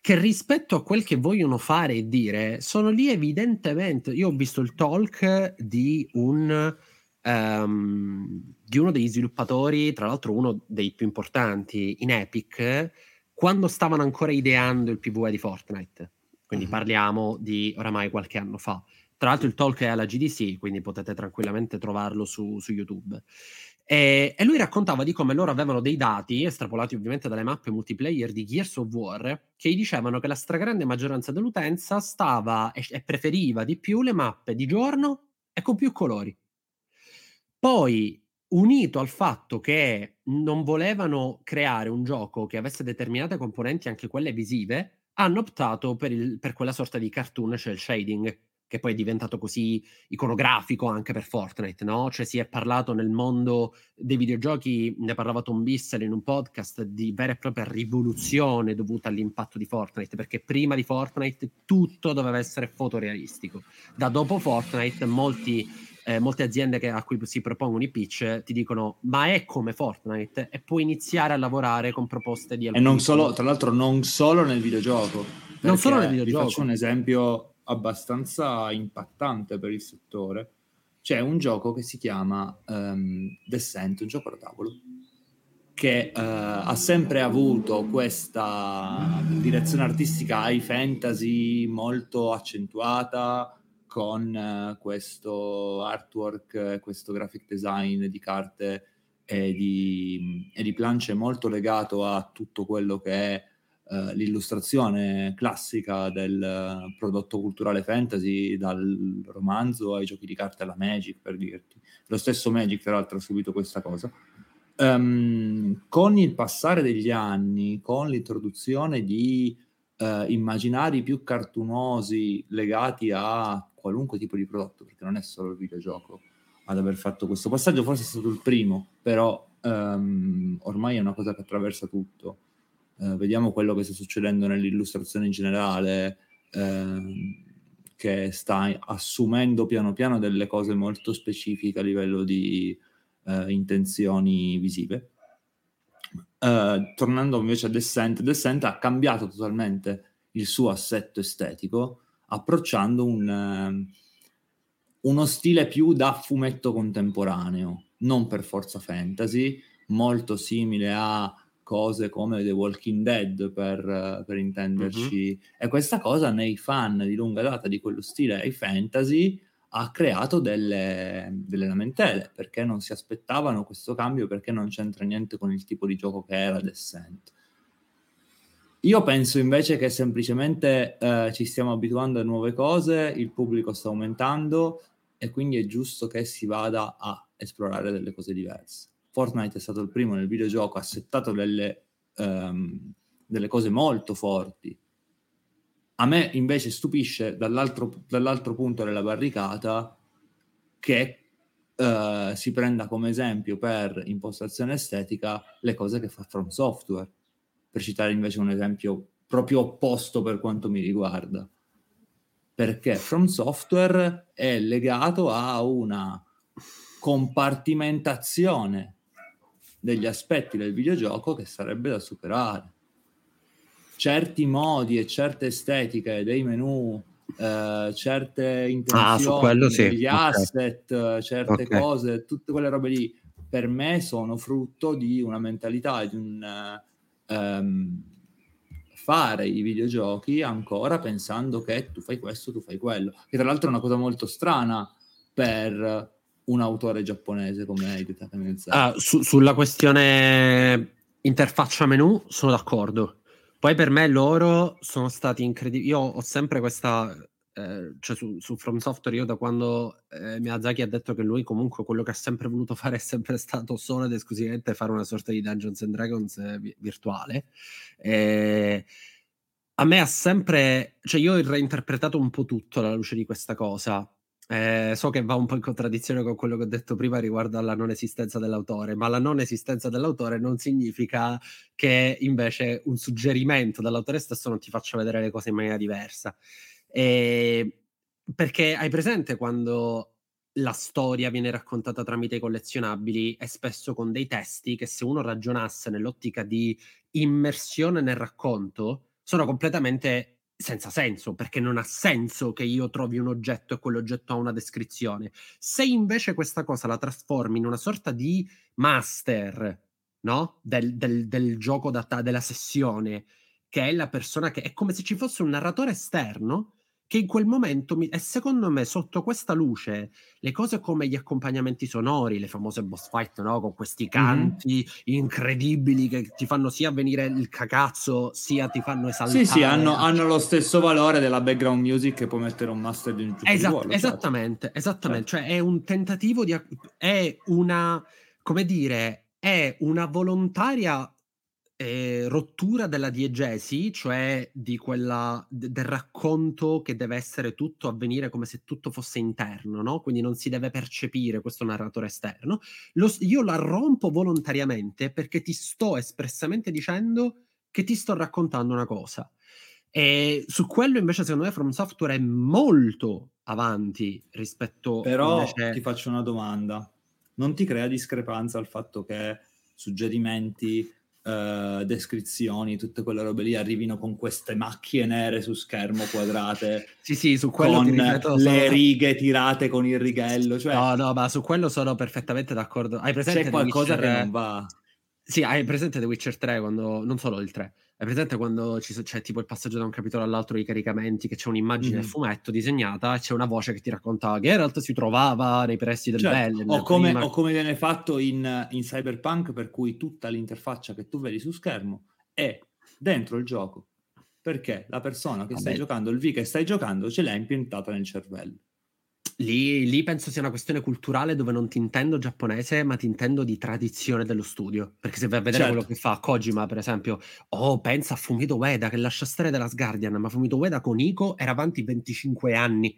che rispetto a quel che vogliono fare e dire sono lì evidentemente. Io ho visto il talk di un ehm, di uno degli sviluppatori, tra l'altro uno dei più importanti in Epic, quando stavano ancora ideando il PvE di Fortnite. Quindi Mhm. parliamo di oramai qualche anno fa. Tra l'altro il talk è alla GDC, quindi potete tranquillamente trovarlo su, su YouTube. E, e lui raccontava di come loro avevano dei dati, estrapolati ovviamente dalle mappe multiplayer di Gears of War, che gli dicevano che la stragrande maggioranza dell'utenza stava e, e preferiva di più le mappe di giorno e con più colori. Poi unito al fatto che non volevano creare un gioco che avesse determinate componenti, anche quelle visive, hanno optato per, il, per quella sorta di cartoon, cioè il shading, che poi è diventato così iconografico anche per Fortnite, no? Cioè si è parlato nel mondo dei videogiochi, ne parlava Tom Bissell in un podcast, di vera e propria rivoluzione dovuta all'impatto di Fortnite, perché prima di Fortnite tutto doveva essere fotorealistico. Da dopo Fortnite molti, eh, molte aziende che, a cui si propongono i pitch ti dicono ma è come Fortnite e puoi iniziare a lavorare con proposte di... E non solo, tra l'altro non solo nel videogioco. Non solo nel videogioco. Vi faccio un esempio abbastanza impattante per il settore. C'è un gioco che si chiama um, Descent, un gioco da tavolo, che uh, ha sempre avuto questa direzione artistica high fantasy molto accentuata, con uh, questo artwork, questo graphic design di carte e di, e di planche molto legato a tutto quello che è uh, l'illustrazione classica del uh, prodotto culturale fantasy, dal romanzo ai giochi di carte alla Magic, per dirti. Lo stesso Magic, tra l'altro, ha subito questa cosa. Um, con il passare degli anni, con l'introduzione di uh, immaginari più cartunosi legati a qualunque tipo di prodotto, perché non è solo il videogioco ad aver fatto questo passaggio, forse è stato il primo, però um, ormai è una cosa che attraversa tutto eh, vediamo quello che sta succedendo nell'illustrazione in generale, eh, che sta assumendo piano piano delle cose molto specifiche a livello di eh, intenzioni visive. Eh, tornando invece a Descent, Descent ha cambiato totalmente il suo assetto estetico, approcciando un, ehm, uno stile più da fumetto contemporaneo, non per forza fantasy, molto simile a cose come The Walking Dead per, per intenderci mm-hmm. e questa cosa nei fan di lunga data di quello stile ai fantasy ha creato delle, delle lamentele perché non si aspettavano questo cambio perché non c'entra niente con il tipo di gioco che era Descent io penso invece che semplicemente eh, ci stiamo abituando a nuove cose, il pubblico sta aumentando e quindi è giusto che si vada a esplorare delle cose diverse. Fortnite è stato il primo nel videogioco, ha settato delle, um, delle cose molto forti. A me invece stupisce dall'altro, dall'altro punto della barricata che uh, si prenda come esempio per impostazione estetica le cose che fa From Software, per citare invece un esempio proprio opposto per quanto mi riguarda. Perché From Software è legato a una compartimentazione degli aspetti del videogioco che sarebbe da superare. Certi modi e certe estetiche dei menu, eh, certe intenzioni, ah, sì. degli okay. asset, certe okay. cose, tutte quelle robe lì, per me sono frutto di una mentalità, di un um, fare i videogiochi ancora pensando che tu fai questo, tu fai quello, che tra l'altro è una cosa molto strana per un autore giapponese come hai detto ah, su, sulla questione interfaccia menu sono d'accordo. Poi per me loro sono stati incredibili io ho sempre questa eh, cioè su, su, From Software io da quando eh, Miyazaki ha detto che lui comunque quello che ha sempre voluto fare è sempre stato solo ed esclusivamente fare una sorta di Dungeons and Dragons eh, virtuale. E a me ha sempre cioè io ho reinterpretato un po' tutto alla luce di questa cosa eh, so che va un po' in contraddizione con quello che ho detto prima riguardo alla non esistenza dell'autore, ma la non esistenza dell'autore non significa che invece un suggerimento dall'autore stesso non ti faccia vedere le cose in maniera diversa. Eh, perché hai presente quando la storia viene raccontata tramite i collezionabili e spesso con dei testi che se uno ragionasse nell'ottica di immersione nel racconto sono completamente senza senso, perché non ha senso che io trovi un oggetto e quell'oggetto ha una descrizione. Se invece questa cosa la trasformi in una sorta di master, no? Del, del, del gioco data, della sessione, che è la persona che è come se ci fosse un narratore esterno che in quel momento mi, e secondo me sotto questa luce le cose come gli accompagnamenti sonori, le famose boss fight, no? con questi canti mm-hmm. incredibili che ti fanno sia venire il cacazzo sia ti fanno esaltare. Sì, sì, hanno, hanno lo stesso valore della background music che può mettere un master di un gioco Esat- di ruolo, Esattamente, certo. esattamente, certo. cioè è un tentativo di è una come dire, è una volontaria eh, rottura della diegesi, cioè di quella d- del racconto che deve essere tutto avvenire come se tutto fosse interno, no? Quindi non si deve percepire questo narratore esterno. Lo, io la rompo volontariamente perché ti sto espressamente dicendo che ti sto raccontando una cosa. E su quello invece secondo me From Software è molto avanti rispetto Però invece... ti faccio una domanda. Non ti crea discrepanza il fatto che suggerimenti Uh, descrizioni, tutte quelle robe lì arrivino con queste macchie nere su schermo quadrate. sì, sì, su quello con le sono... righe tirate con il righello. Cioè, no, no, ma su quello sono perfettamente d'accordo. Hai presente c'è qualcosa Witcher... che non va. Sì, hai presente The Witcher 3 quando non solo il 3. Hai presente quando so, c'è tipo il passaggio da un capitolo all'altro i caricamenti, che c'è un'immagine mm-hmm. fumetto disegnata e c'è una voce che ti racconta che Geralt si trovava nei pressi del cioè, Bellen. O come, o come, viene fatto in, in Cyberpunk, per cui tutta l'interfaccia che tu vedi su schermo è dentro il gioco. Perché la persona che Vabbè. stai giocando, il V che stai giocando, ce l'ha impiantata nel cervello. Lì, lì, penso sia una questione culturale dove non ti intendo giapponese, ma ti intendo di tradizione dello studio. Perché se vai a vedere certo. quello che fa Kojima, per esempio, oh, pensa a Fumito Ueda che lascia stare della Guardian, ma Fumito Ueda con Ico era avanti 25 anni.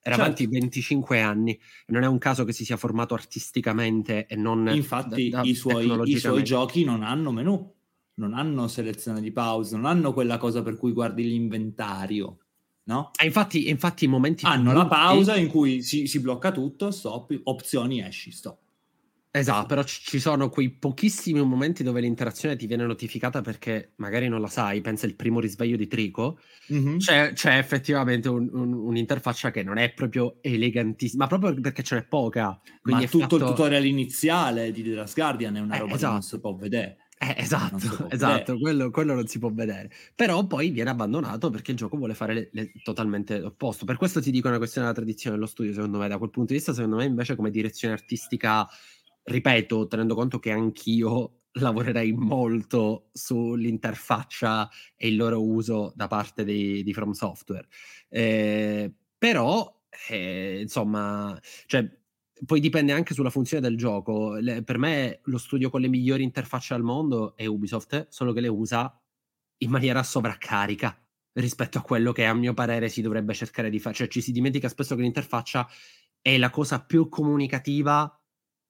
Era certo. avanti 25 anni. Non è un caso che si sia formato artisticamente e non. Infatti, da, da, i, suoi, i suoi giochi non hanno menu, non hanno selezione di pause, non hanno quella cosa per cui guardi l'inventario no? E infatti, infatti i momenti hanno la pausa in cui si, si, blocca tutto, stop, opzioni, esci, stop. Esatto, però ci sono quei pochissimi momenti dove l'interazione ti viene notificata perché magari non la sai, pensa il primo risveglio di Trico, mm-hmm. c'è, c'è, effettivamente un, un, un'interfaccia che non è proprio elegantissima, ma proprio perché ce n'è poca. ma tutto fatto... il tutorial iniziale di The Last Guardian è una eh, roba esatto. che non si può vedere. Eh, esatto, esatto, quello, quello, non si può vedere. Però poi viene abbandonato perché il gioco vuole fare le, le, totalmente l'opposto. Per questo ti dico una questione della tradizione dello studio, secondo me, da quel punto di vista, secondo me invece come direzione artistica, ripeto, tenendo conto che anch'io lavorerei molto sull'interfaccia e il loro uso da parte di, di From Software. Eh, però, eh, insomma, cioè poi dipende anche sulla funzione del gioco. Le, per me lo studio con le migliori interfacce al mondo è Ubisoft, solo che le usa in maniera sovraccarica rispetto a quello che a mio parere si dovrebbe cercare di fare. Cioè ci si dimentica spesso che l'interfaccia è la cosa più comunicativa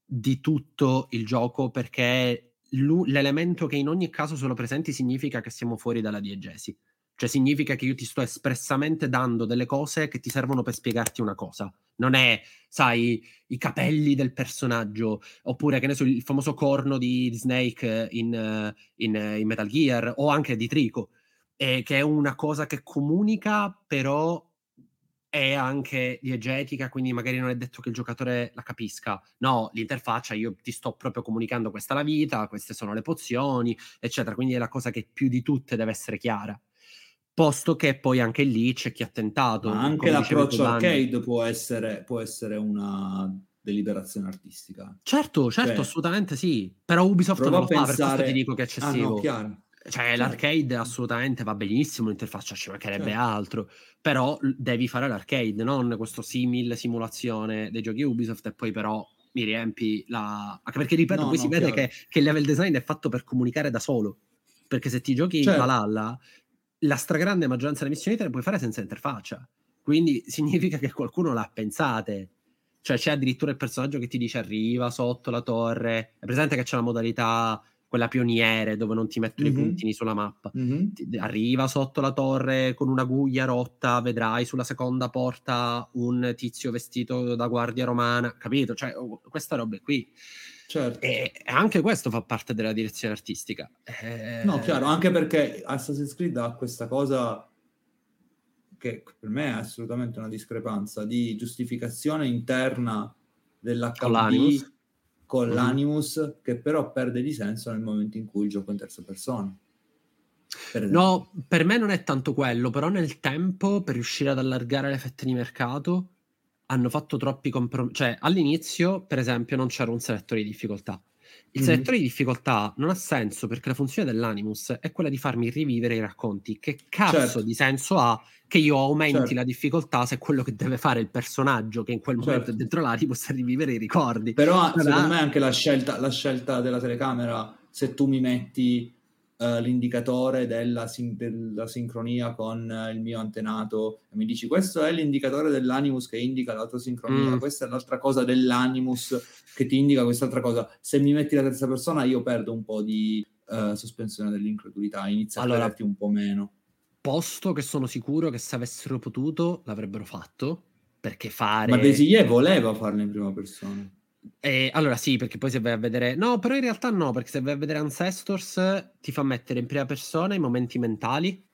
di tutto il gioco perché l'elemento che in ogni caso sono presenti significa che siamo fuori dalla diegesi. Cioè significa che io ti sto espressamente dando delle cose che ti servono per spiegarti una cosa. Non è, sai, i capelli del personaggio, oppure, che ne so, il famoso corno di, Snake in, in, in, Metal Gear, o anche di Trico, eh, che è una cosa che comunica, però è anche diegetica, quindi magari non è detto che il giocatore la capisca. No, l'interfaccia, io ti sto proprio comunicando questa è la vita, queste sono le pozioni, eccetera. Quindi è la cosa che più di tutte deve essere chiara posto che poi anche lì c'è chi ha tentato. Ma anche l'approccio arcade può essere, può essere, una deliberazione artistica. Certo, certo, cioè, assolutamente sì. Però Ubisoft non lo pensare... fa, per questo ti dico che è eccessivo. Ah, no, cioè, certo. l'arcade assolutamente va benissimo, l'interfaccia ci mancherebbe certo. altro, però devi fare l'arcade, non questo simil simulazione dei giochi Ubisoft e poi però mi riempi la... Anche perché, ripeto, no, poi no, si vede che, che, il level design è fatto per comunicare da solo. Perché se ti giochi certo. Valhalla, la stragrande maggioranza delle missioni te le puoi fare senza interfaccia. Quindi significa che qualcuno l'ha pensate. Cioè c'è addirittura il personaggio che ti dice arriva sotto la torre. È presente che c'è la modalità quella pioniere dove non ti mettono mm-hmm. i puntini sulla mappa. Mm-hmm. Arriva sotto la torre con una guglia rotta, vedrai sulla seconda porta un tizio vestito da guardia romana, capito? Cioè, oh, questa roba qui. Certo. E anche questo fa parte della direzione artistica. Eh... No, chiaro, anche perché Assassin's Creed ha questa cosa che per me è assolutamente una discrepanza di giustificazione interna dell'HD con l'animus, con l'animus che però perde di senso nel momento in cui il gioco è in terza persona. Per no, per me non è tanto quello, però nel tempo per riuscire ad allargare le fette di mercato hanno fatto troppi compromessi. Cioè, all'inizio, per esempio, non c'era un selettore di difficoltà. Il Mhm. selettore di difficoltà non ha senso perché la funzione dell'animus è quella di farmi rivivere i racconti. Che cazzo Certo. di senso ha che io aumenti Certo. la difficoltà se quello che deve fare il personaggio che in quel momento Certo. è dentro l'animus è rivivere i ricordi? Però Allora- secondo me anche la scelta, la scelta della telecamera, se tu mi metti eh, l'indicatore della, sin- della sincronia con eh, il mio antenato e mi dici questo è l'indicatore dell'animus che indica l'altra sincronia, Mm. questa è l'altra cosa dell'animus che ti indica quest'altra cosa. Se mi metti la terza persona io perdo un po' di eh, sospensione dell'incredulità, inizia Allora- a crederti un po' meno. Posto che sono sicuro che se avessero potuto l'avrebbero fatto perché fare Ma voleva farlo in prima persona. Eh, allora sì, perché poi se vai a vedere... No, però in realtà no, perché se vai a vedere Ancestors ti fa mettere in prima persona i momenti mentali,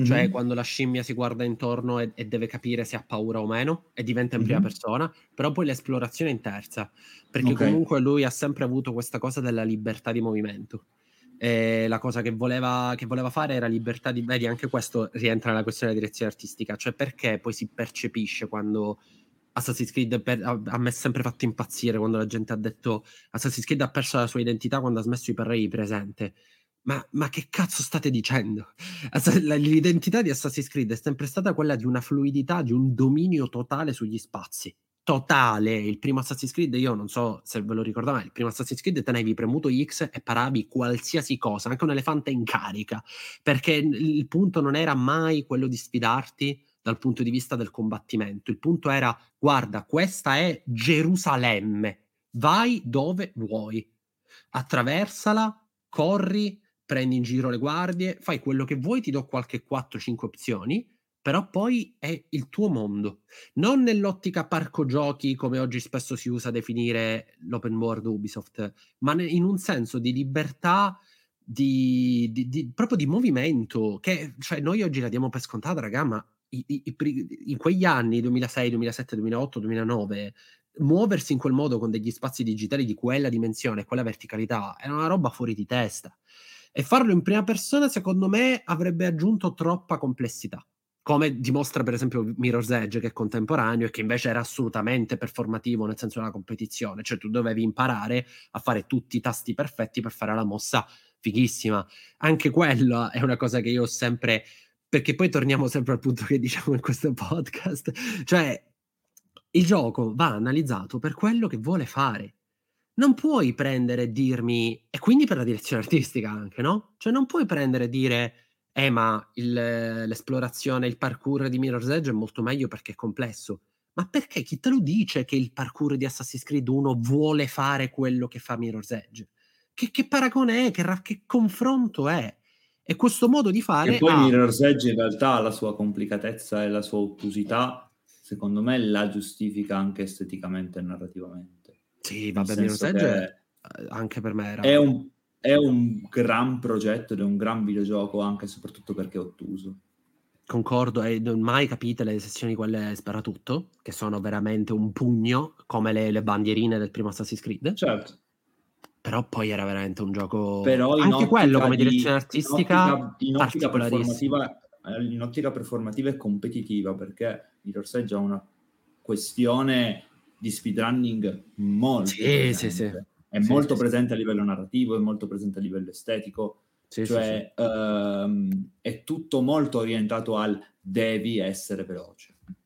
cioè Mhm. quando la scimmia si guarda intorno e, e deve capire se ha paura o meno e diventa in prima Mhm. persona, però poi l'esplorazione è in terza, perché Ok. comunque lui ha sempre avuto questa cosa della libertà di movimento. E la cosa che voleva, che voleva fare era libertà di... Vedi, anche questo rientra nella questione della direzione artistica, cioè perché poi si percepisce quando Assassin's Creed per- a, a me è sempre fatto impazzire quando la gente ha detto Assassin's Creed ha perso la sua identità quando ha smesso di parlare di presente. Ma, ma che cazzo state dicendo? L'identità di Assassin's Creed è sempre stata quella di una fluidità, di un dominio totale sugli spazi. Totale. Il primo Assassin's Creed, io non so se ve lo ricordate, il primo Assassin's Creed tenevi premuto X e paravi qualsiasi cosa, anche un elefante in carica, perché il punto non era mai quello di sfidarti dal punto di vista del combattimento. Il punto era, guarda, questa è Gerusalemme, vai dove vuoi, attraversala, corri, prendi in giro le guardie, fai quello che vuoi, ti do qualche 4-5 opzioni, però poi è il tuo mondo. Non nell'ottica parco giochi, come oggi spesso si usa definire l'open world Ubisoft, ma in un senso di libertà di, di- di- proprio di movimento che cioè noi oggi la diamo per scontata raga ma i- i- in quegli anni 2006 2007 2008 2009 muoversi in quel modo con degli spazi digitali di quella dimensione quella verticalità era una roba fuori di testa e farlo in prima persona secondo me avrebbe aggiunto troppa complessità come dimostra per esempio Mirror's Edge che è contemporaneo e che invece era assolutamente performativo nel senso della competizione cioè tu dovevi imparare a fare tutti i tasti perfetti per fare la mossa fighissima. Anche quella è una cosa che io ho sempre. Perché poi torniamo sempre al punto che diciamo in questo podcast. Cioè, il gioco va analizzato per quello che vuole fare. Non puoi prendere e dirmi. E quindi per la direzione artistica anche, no? Cioè, non puoi prendere e dire. Eh, ma il- l'esplorazione, il parkour di Mirror's Edge è molto meglio perché è complesso. Ma perché chi te lo dice che il parkour di Assassin's Creed 1 vuole fare quello che fa Mirror's Edge? Che, che paragone è? Che, che confronto è? E questo modo di fare... E poi ha- Mirror's Edge in realtà la sua complicatezza e la sua ottusità, secondo me, la giustifica anche esteticamente e narrativamente. Sì, vabbè, Mirror's Edge eh, anche per me era... È un, è un gran progetto ed è un gran videogioco anche e soprattutto perché è ottuso. Concordo, e non mai capite le sessioni quelle sparatutto, che sono veramente un pugno, come le, le bandierine del primo Assassin's Creed. Certo, Però poi era veramente un gioco... però anche quello come di- direzione artistica... in ottica, performativa eh, in ottica performativa e competitiva perché Mirror's Edge ha una questione di speedrunning molto Sì, presente. sì, sì. è Sì, molto sì, sì. presente a livello narrativo è molto presente a livello estetico Sì, sì, cioè ehm, è tutto molto orientato al devi essere veloce sì.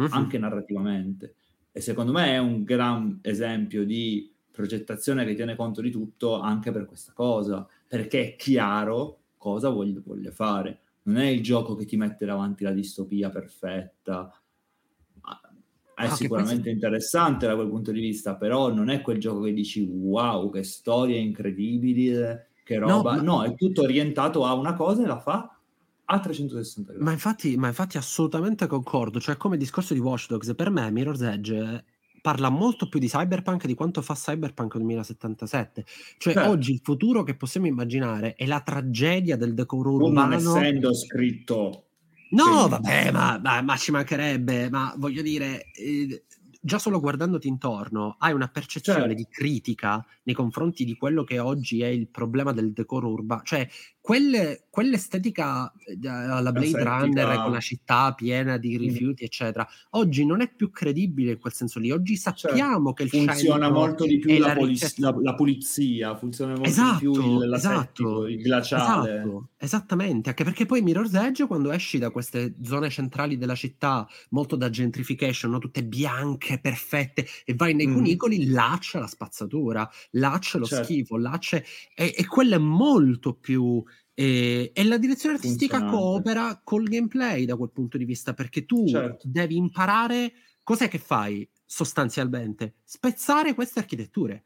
Mhm. anche narrativamente. E secondo me è un gran esempio di progettazione che tiene conto di tutto anche per questa cosa, perché è chiaro cosa voglio, voglio fare. Non è il gioco che ti mette davanti la distopia perfetta. Ma È Ah, sicuramente poi- interessante da quel punto di vista, però non è quel gioco che dici wow, che storie incredibili, eh, che No, roba. ma- No, è tutto orientato a una cosa e la fa a 360 gradi. Ma infatti, ma infatti assolutamente concordo, cioè come il discorso di Watch Dogs, per me Mirror's Edge parla molto più di Cyberpunk di quanto fa Cyberpunk 2077. Cioè Certo. oggi il futuro che possiamo immaginare è la tragedia del decoro Pur non urbano. essendo scritto No, vabbè, ma, ma- ma ci mancherebbe, ma voglio dire, eh, già solo guardandoti intorno hai una percezione Certo. di critica nei confronti di quello che oggi è il problema del decoro urbano. Cioè, quelle, quell'estetica eh, alla Blade Asettica. Runner con la città piena di Mm. rifiuti, eccetera, oggi non è più credibile in quel senso lì. Oggi sappiamo che il Certo. funziona molto di più la, la poliz- la- la pulizia, funziona molto Esatto, di più il, l'asettico, esatto, il glaciale. Esatto, esattamente, anche perché poi Mirror's Edge quando esci da queste zone centrali della città, molto da gentrification, no? tutte bianche, perfette, e vai nei Mm. cunicoli, là c'è la spazzatura, là c'è lo Certo. schifo, là c'è... E, e quello è molto più... eh, e la direzione artistica coopera col gameplay da quel punto di vista, perché tu Certo. devi imparare... Cos'è che fai sostanzialmente? Spezzare queste architetture.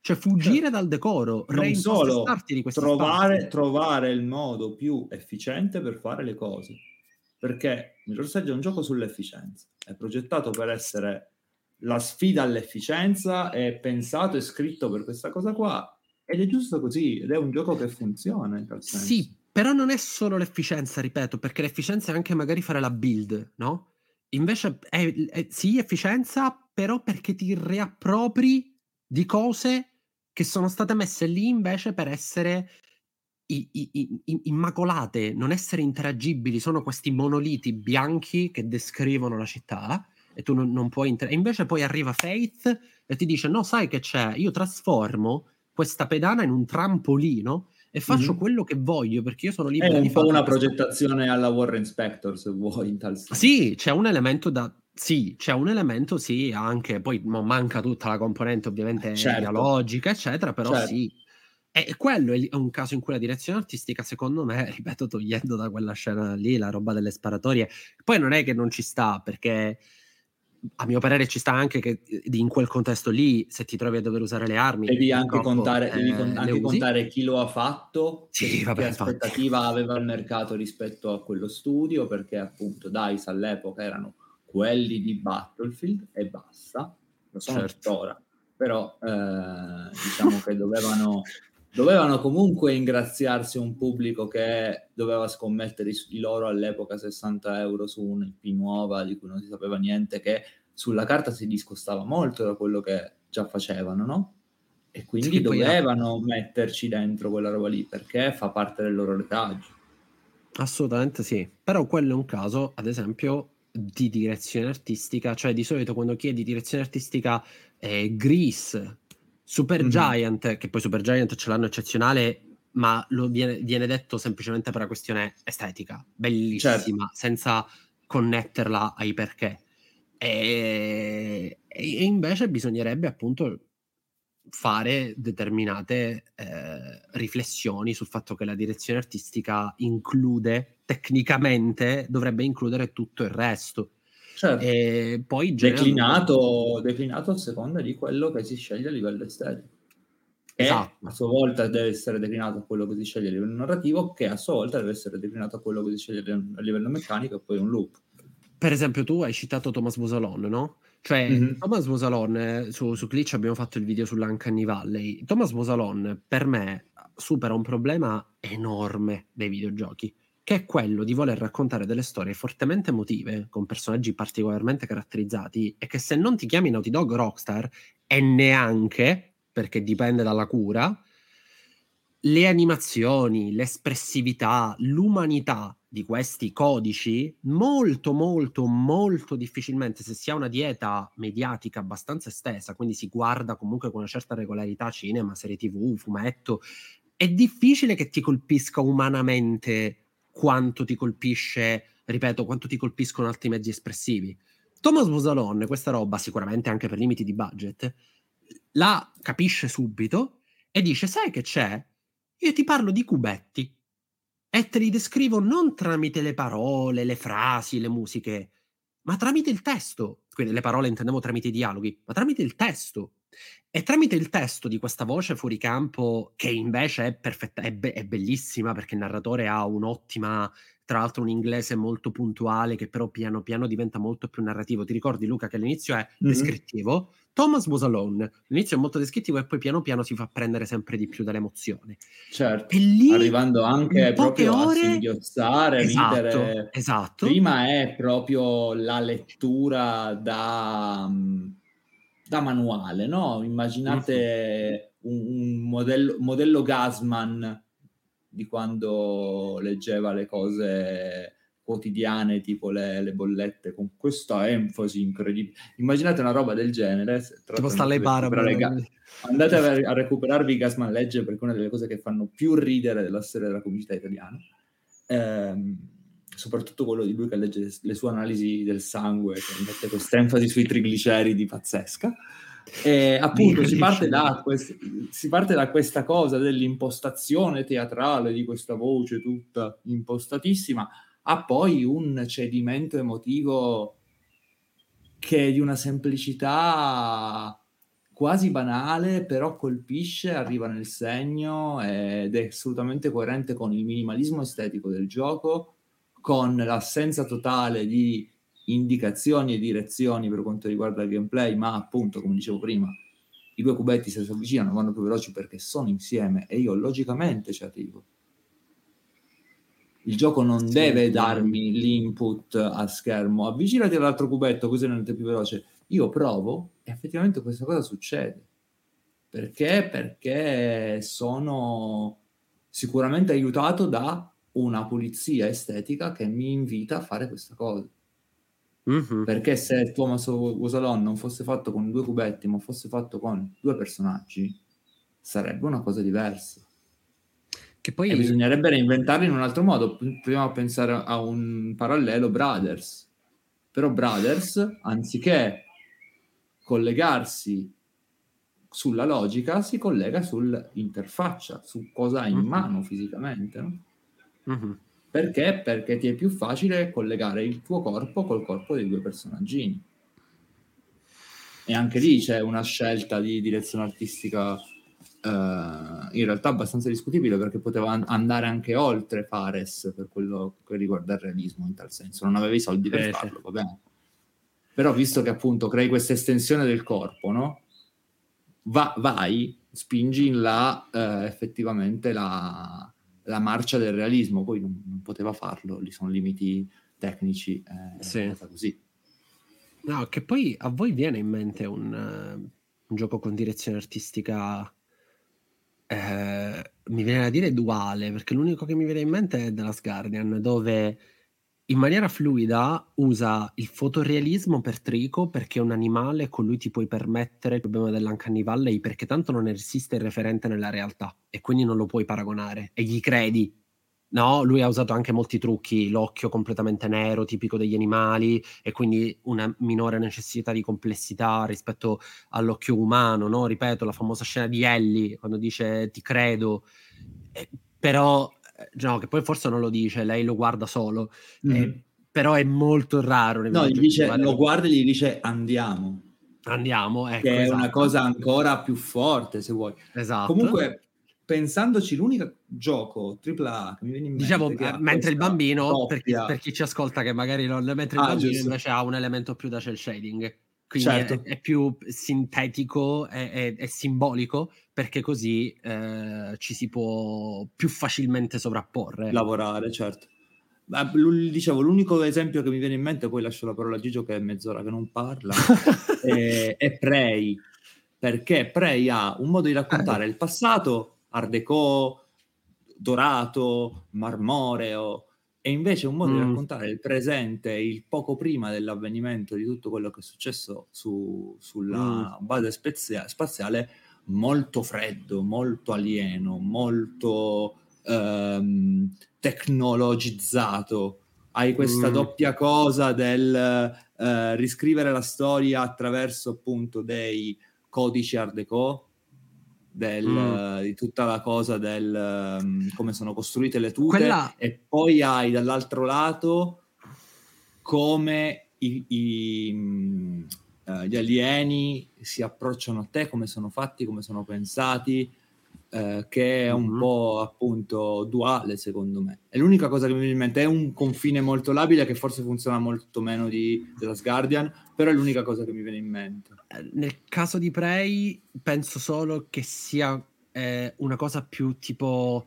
Cioè fuggire dal decoro, Certo. Non solo, di trovare, trovare il modo più efficiente per fare le cose. Perché Mirror's Edge è un gioco sull'efficienza. È progettato per essere la sfida all'efficienza, è pensato e scritto per questa cosa qua. Ed è giusto così, ed è un gioco che funziona in tal senso. Sì, però non è solo l'efficienza, ripeto, perché l'efficienza è anche magari fare la build, no? Invece è, è- sì, efficienza, però perché ti riappropri di cose che sono state messe lì invece per essere i- i- i- immacolate, non essere interagibili. Sono questi monoliti bianchi che descrivono la città e tu non, non puoi inter- e invece poi arriva Faith e ti dice no, sai che c'è? Io trasformo questa pedana in un trampolino e faccio Mhm. quello che voglio perché io sono È libero di un po' una questa- progettazione alla Warren Spector, se vuoi, in tal senso. Sì, c'è un elemento da sì, c'è un elemento sì, anche poi manca tutta la componente ovviamente Certo. dialogica, eccetera, però Certo. sì. E quello è, è un caso in cui la direzione artistica, secondo me, ripeto, togliendo da quella scena lì la roba delle sparatorie, poi non è che non ci sta, perché a mio parere ci sta anche che eh, in quel contesto lì, se ti trovi a dover usare le armi, Devi anche, contare, devi con- eh, le anche contare chi lo ha fatto, Sì, che, vabbè, che infatti. aspettativa aveva il mercato rispetto a quello studio, perché appunto DICE all'epoca erano quelli di Battlefield e basta, lo sono Certo. tuttora, però eh, diciamo che dovevano, dovevano comunque ingraziarsi un pubblico che doveva scommettere di loro all'epoca 60 euro su un'IP nuova di cui non si sapeva niente, che sulla carta si discostava molto da quello che già facevano, no? E quindi Sì, poi- dovevano metterci dentro quella roba lì perché fa parte del loro retaggio. Assolutamente sì, però quello è un caso, ad esempio, di direzione artistica, cioè di solito quando chiedi direzione artistica eh, Grease, Super Mhm. Giant, che poi Super Giant ce l'hanno eccezionale, ma lo viene, viene detto semplicemente per la questione estetica, bellissima, senza connetterla ai perché. E, e invece bisognerebbe appunto fare determinate eh, riflessioni sul fatto che la direzione artistica include tecnicamente dovrebbe includere tutto il resto Certo. e poi declinato, declinato a seconda di quello che si sceglie a livello estetico. Che Esatto. a sua volta deve essere declinato a quello che si sceglie a livello narrativo, che a sua volta deve essere declinato a quello che si sceglie a livello meccanico e poi un loop. per esempio tu hai citato Thomas Busalon no? cioè Mhm. Thomas Busalon eh, su, su Glitch abbiamo fatto il video sull'Uncanny Valley Thomas Busalon per me supera un problema enorme dei videogiochi che è quello di voler raccontare delle storie fortemente emotive con personaggi particolarmente caratterizzati e che se non ti chiami Naughty Dog Rockstar e neanche perché dipende dalla cura le animazioni, l'espressività, l'umanità di questi codici, molto, molto, molto difficilmente, se si ha una dieta mediatica abbastanza estesa, quindi si guarda comunque con una certa regolarità cinema, serie tv, fumetto, è difficile che ti colpisca umanamente quanto ti colpisce, ripeto, quanto ti colpiscono altri mezzi espressivi. Thomas Busalon, questa roba, sicuramente anche per limiti di budget, la capisce subito e dice: Sai che c'è? Io ti parlo di cubetti e te li descrivo non tramite le parole, le frasi, le musiche, ma tramite il testo. Quindi le parole intendevo tramite i dialoghi, ma tramite il testo. E tramite il testo di questa voce fuori campo, che invece è perfetta, è, be- è bellissima perché il narratore ha un'ottima, tra l'altro un inglese molto puntuale che però piano piano diventa molto più narrativo. Ti ricordi Luca che all'inizio è descrittivo? Thomas was alone. L'inizio è molto descrittivo e poi piano piano si fa prendere sempre di più dall'emozione. Certo. E lì Arrivando anche proprio a ore singhiozzare, esatto, ridere. esatto. Prima è proprio la lettura da, mm, da manuale, no? Immaginate un, un modello, modello Gasman di quando leggeva le cose quotidiane tipo le, le bollette con questa enfasi incredibile. Immaginate una roba del genere. Tipo sta le parabole. Andate a, a recuperarvi Gasman Legge perché è una delle cose che fanno più ridere della storia della comunità italiana. Ehm, soprattutto quello di lui che legge le sue analisi del sangue, che mette questa enfasi sui trigliceridi pazzesca. E appunto si parte, da si parte da questa cosa dell'impostazione teatrale di questa voce tutta impostatissima a poi un cedimento emotivo che è di una semplicità quasi banale, però colpisce, arriva nel segno ed è assolutamente coerente con il minimalismo estetico del gioco, con l'assenza totale di indicazioni e direzioni per quanto riguarda il gameplay, ma appunto, come dicevo prima, i due cubetti se si avvicinano vanno più veloci perché sono insieme e io logicamente ci arrivo. Il gioco non sì, deve darmi l'input a schermo, avvicinati all'altro cubetto così non è più veloce. Io provo e effettivamente questa cosa succede. Perché? Perché sono sicuramente aiutato da una pulizia estetica che mi invita a fare questa cosa. Mm-hmm. Perché se Thomas Wosalon non fosse fatto con due cubetti, ma fosse fatto con due personaggi, sarebbe una cosa diversa. Che poi... E bisognerebbe reinventarli in un altro modo. Proviamo a pensare a un parallelo Brothers. Però Brothers, anziché collegarsi sulla logica, si collega sull'interfaccia, su cosa hai in mm-hmm. mano fisicamente. No? Mm-hmm. Perché? Perché ti è più facile collegare il tuo corpo col corpo dei due personaggini. E anche lì c'è una scelta di direzione artistica Uh, in realtà abbastanza discutibile perché poteva an- andare anche oltre Fares per quello che riguarda il realismo in tal senso, non avevi i soldi per eh, farlo, va bene. Però visto che appunto crei questa estensione del corpo, no? Va- vai, spingi in là uh, effettivamente la, la, marcia del realismo, poi non, non, poteva farlo, lì sono limiti tecnici, eh, sì. così. No, che poi a voi viene in mente un, uh, un gioco con direzione artistica eh, mi viene da dire duale, perché l'unico che mi viene in mente è The Last Guardian, dove in maniera fluida usa il fotorealismo per Trico perché è un animale con lui ti puoi permettere il problema dell'Uncanny Valley perché tanto non esiste il referente nella realtà e quindi non lo puoi paragonare. E gli credi No, lui ha usato anche molti trucchi, l'occhio completamente nero, tipico degli animali, e quindi una minore necessità di complessità rispetto all'occhio umano, no? Ripeto, la famosa scena di Ellie, quando dice ti credo, eh, però, no, che poi forse non lo dice, lei lo guarda solo, mm-hmm. eh, però è molto raro. No, gli dice, lo guarda e gli dice andiamo. Andiamo, ecco, che è esatto. una cosa ancora più forte, se vuoi. Esatto. Comunque, pensandoci, l'unico gioco AAA che mi viene in mente diciamo, mentre il bambino, per chi, per chi, ci ascolta che magari non, mentre il ah, bambino giusto. invece ha un elemento più da cel shading, quindi certo. è, è, più sintetico e simbolico perché così eh, ci si può più facilmente sovrapporre. Lavorare, certo. dicevo, l'unico esempio che mi viene in mente, poi lascio la parola a Gigio che è mezz'ora che non parla, è, è Prey, perché Prey ha un modo di raccontare il passato Art Deco, dorato, marmoreo, e invece un modo mm. di raccontare il presente, il poco prima dell'avvenimento di tutto quello che è successo su, sulla mm. base spezia- spaziale, molto freddo, molto alieno, molto ehm, tecnologizzato. Hai questa mm. doppia cosa del eh, riscrivere la storia attraverso appunto dei codici Art Deco, del, mm. di tutta la cosa del um, come sono costruite le tute Quella... e poi hai dall'altro lato come i, i, uh, gli alieni si approcciano a te, come sono fatti, come sono pensati, uh, che è un mm-hmm. po' appunto duale secondo me. È l'unica cosa che mi viene in mente, è un confine molto labile che forse funziona molto meno di The Last Guardian, però è l'unica cosa che mi viene in mente. Eh, nel caso di Prey penso solo che sia eh, una cosa più tipo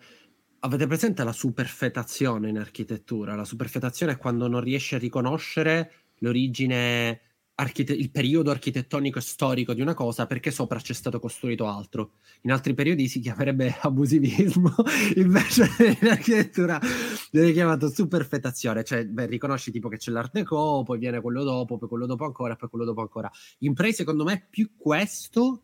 avete presente la superfetazione in architettura la superfetazione è quando non riesci a riconoscere l'origine archite- il periodo architettonico e storico di una cosa perché sopra c'è stato costruito altro. In altri periodi si chiamerebbe abusivismo, invece nell'architettura viene chiamato superfettazione, cioè beh, riconosci tipo che c'è l'art deco, poi viene quello dopo, poi quello dopo ancora, poi quello dopo ancora. In Prey secondo me è più questo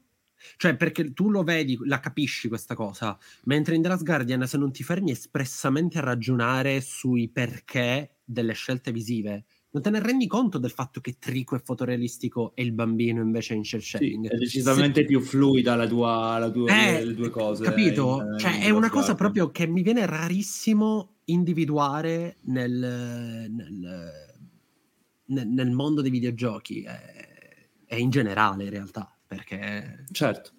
cioè, perché tu lo vedi, la capisci questa cosa, mentre in The Last Guardian, se non ti fermi espressamente a ragionare sui perché delle scelte visive, non te ne rendi conto del fatto che Trico è fotorealistico e il bambino invece è in shell shading. Sì, è decisamente Se... più fluida la tua, la tua eh, le due cose. Capito? In, cioè, in è una cosa proprio che mi viene rarissimo individuare nel, nel, nel, nel mondo dei videogiochi e, e in generale in realtà, perché... Certo.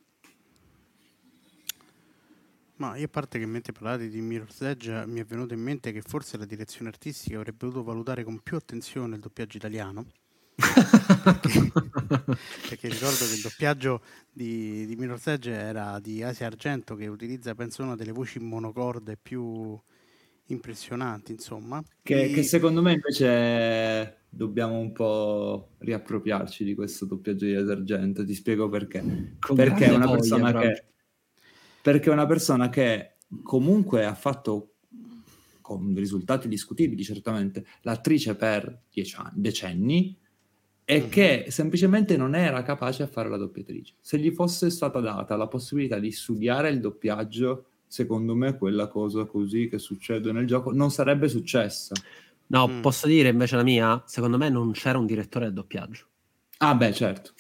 Ma io a parte che mentre parlate di Mirror's Edge mi è venuto in mente che forse la direzione artistica avrebbe dovuto valutare con più attenzione il doppiaggio italiano. perché, perché, ricordo che il doppiaggio di, di Mirror's Edge era di Asia Argento che utilizza penso una delle voci monocorde più impressionanti insomma. Che, e... che secondo me invece dobbiamo un po' riappropriarci di questo doppiaggio di Asia Argento. Ti spiego perché. Con perché è una persona voglia, che perché è una persona che comunque ha fatto con risultati discutibili certamente l'attrice per anni, decenni e mm. che semplicemente non era capace a fare la doppiatrice. Se gli fosse stata data la possibilità di studiare il doppiaggio, secondo me quella cosa così che succede nel gioco non sarebbe successa. No, mm. posso dire invece la mia? Secondo me non c'era un direttore del doppiaggio. Ah beh, certo.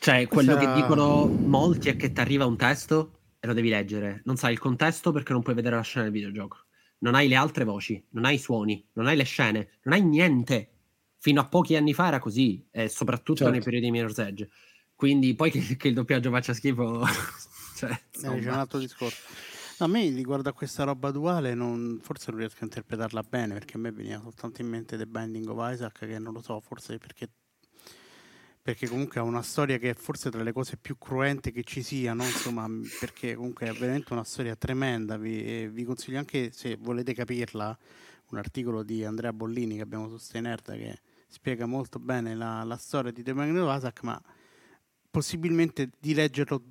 Cioè, quello Questa... che dicono molti è che ti arriva un testo e lo devi leggere. Non sai il contesto perché non puoi vedere la scena del videogioco. Non hai le altre voci, non hai i suoni, non hai le scene, non hai niente. Fino a pochi anni fa era così, e soprattutto certo. nei periodi di Mirror's Edge. Quindi poi che, che il doppiaggio faccia schifo... cioè, eh, c'è un altro discorso. a me riguardo a questa roba duale, non, forse non riesco a interpretarla bene perché a me veniva soltanto in mente The Binding of Isaac, che non lo so, forse perché perché comunque ha una storia che è forse tra le cose più cruente che ci siano, insomma, perché comunque è veramente una storia tremenda. Vi, vi, consiglio anche, se volete capirla, un articolo di Andrea Bollini che abbiamo su Steinert che spiega molto bene la, la storia di The of Isaac, ma possibilmente di leggerlo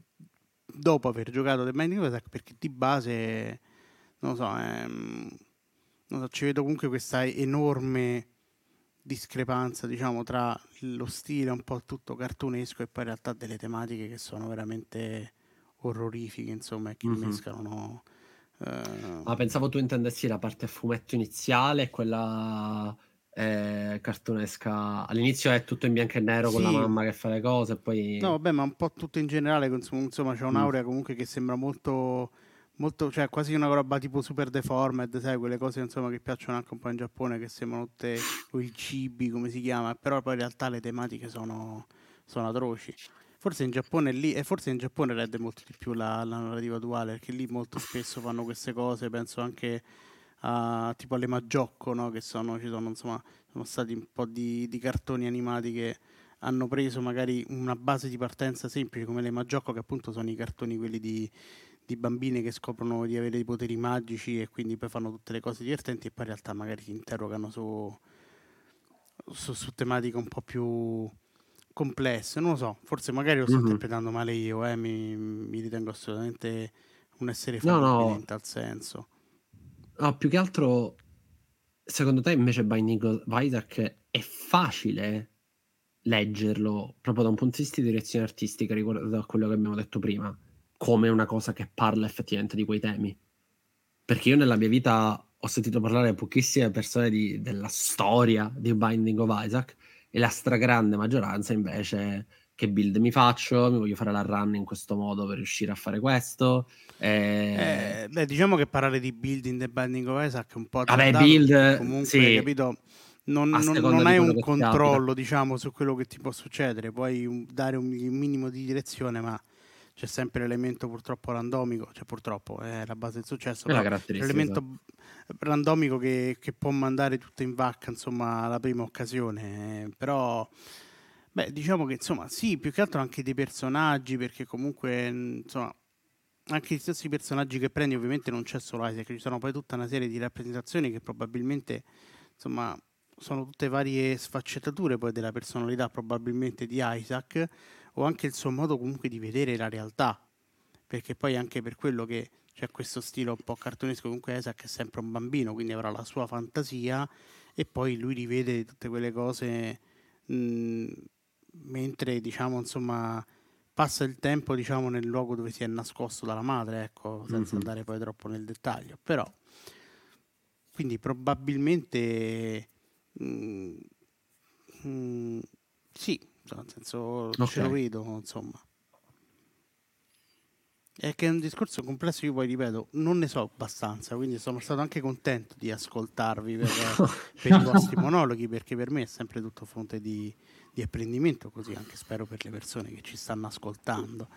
dopo aver giocato The Binding of Isaac, perché di base, non so, è, non so ci vedo comunque questa enorme discrepanza diciamo tra lo stile un po' tutto cartunesco e poi in realtà delle tematiche che sono veramente orrorifiche insomma e che mm-hmm. mescano eh... ah, pensavo tu intendessi la parte a fumetto iniziale quella eh, cartunesca all'inizio è tutto in bianco e nero sì. con la mamma che fa le cose poi no vabbè ma un po' tutto in generale insomma c'è un'aurea mm. comunque che sembra molto molto, cioè quasi una roba tipo super deformed, sai, quelle cose insomma che piacciono anche un po' in Giappone, che sembrano tutte i cibi, come si chiama, però poi in realtà le tematiche sono, sono atroci. Forse in Giappone lì, e forse in Giappone rende molto di più la, la narrativa duale, perché lì molto spesso fanno queste cose, penso anche a, tipo alle Maggiocco, no? che sono, ci sono, insomma, sono stati un po' di, di cartoni animati che hanno preso magari una base di partenza semplice come le Maggiocco, che appunto sono i cartoni quelli di, di bambine che scoprono di avere dei poteri magici e quindi poi fanno tutte le cose divertenti e poi in realtà magari si interrogano su, su, su tematiche un po' più complesse. Non lo so, forse magari lo sto mm-hmm. interpretando male io, eh, mi, mi, ritengo assolutamente un essere no, no. in tal senso. No, più che altro, secondo te invece Binding of Isaac è facile leggerlo proprio da un punto di vista di direzione artistica riguardo a quello che abbiamo detto prima? Come una cosa che parla effettivamente di quei temi. Perché io nella mia vita ho sentito parlare a pochissime persone di, della storia di Binding of Isaac e la stragrande maggioranza invece che build mi faccio, mi voglio fare la run in questo modo per riuscire a fare questo. E... Eh, beh, diciamo che parlare di build in The Binding of Isaac è un po' Vabbè, build, comunque, sì. capito? Non, non, non hai un controllo, diciamo, su quello che ti può succedere, puoi dare un, un minimo di direzione, ma c'è sempre l'elemento purtroppo randomico, cioè purtroppo è la base del successo, l'elemento randomico che, che, può mandare tutto in vacca, insomma, alla prima occasione, però beh, diciamo che insomma, sì, più che altro anche dei personaggi, perché comunque, insomma, anche gli stessi personaggi che prendi, ovviamente non c'è solo Isaac, ci sono poi tutta una serie di rappresentazioni che probabilmente, insomma, sono tutte varie sfaccettature poi della personalità probabilmente di Isaac o anche il suo modo comunque di vedere la realtà, perché poi anche per quello che c'è questo stile un po' cartonesco, comunque Isaac è sempre un bambino, quindi avrà la sua fantasia e poi lui rivede tutte quelle cose mh, mentre diciamo insomma passa il tempo diciamo nel luogo dove si è nascosto dalla madre, ecco, senza mm-hmm. andare poi troppo nel dettaglio, però quindi probabilmente mh, mh, sì, nel senso okay. ce lo vedo, insomma. È che è un discorso complesso, io poi ripeto, non ne so abbastanza, quindi sono stato anche contento di ascoltarvi per, per i vostri monologhi, perché per me è sempre tutto fonte di, di, apprendimento, così anche spero per le persone che ci stanno ascoltando.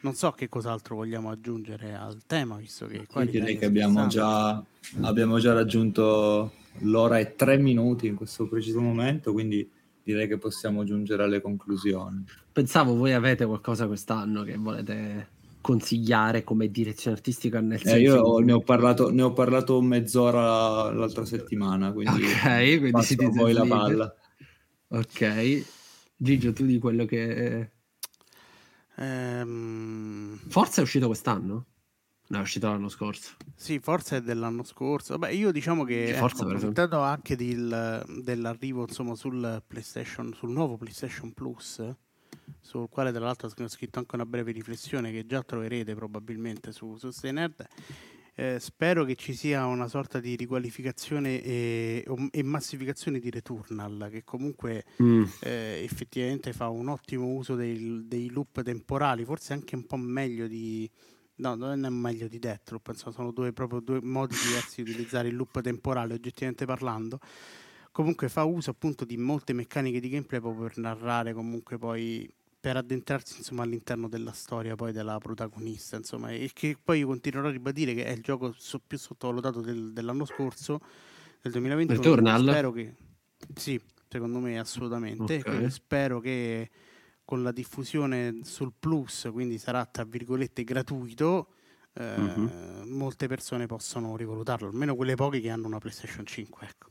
Non so che cos'altro vogliamo aggiungere al tema, visto che qua direi che abbiamo già, abbiamo già raggiunto l'ora e tre minuti in questo preciso momento, quindi direi che possiamo giungere alle conclusioni. Pensavo voi avete qualcosa quest'anno che volete consigliare come direzione artistica nel senso eh, io ne ho parlato ne ho parlato mezz'ora l'altra settimana quindi, ok quindi si poi la palla ok Gigio tu di quello che ehm... Forza è uscito quest'anno? No, è uscito l'anno scorso. Sì, forse è dell'anno scorso. Beh, io diciamo che forza ecco, approfittando anche del, dell'arrivo insomma, sul PlayStation, sul nuovo PlayStation Plus, sul quale tra l'altro ho scritto anche una breve riflessione che già troverete probabilmente su, su Nerd. Eh, spero che ci sia una sorta di riqualificazione e, e massificazione di Returnal, che comunque mm. eh, effettivamente fa un ottimo uso dei, dei, loop temporali, forse anche un po' meglio di. No, non è meglio di Deathloop, penso sono due, proprio due modi diversi di utilizzare il loop temporale, oggettivamente parlando comunque fa uso appunto di molte meccaniche di gameplay proprio per narrare comunque poi per addentrarsi insomma, all'interno della storia poi della protagonista insomma, e che poi io continuerò a ribadire che è il gioco so- più sottovalutato del, dell'anno scorso del 2021 Returnal? spero che sì secondo me assolutamente okay. spero che con la diffusione sul plus quindi sarà tra virgolette gratuito eh, uh-huh. molte persone possono rivalutarlo almeno quelle poche che hanno una PlayStation 5 ecco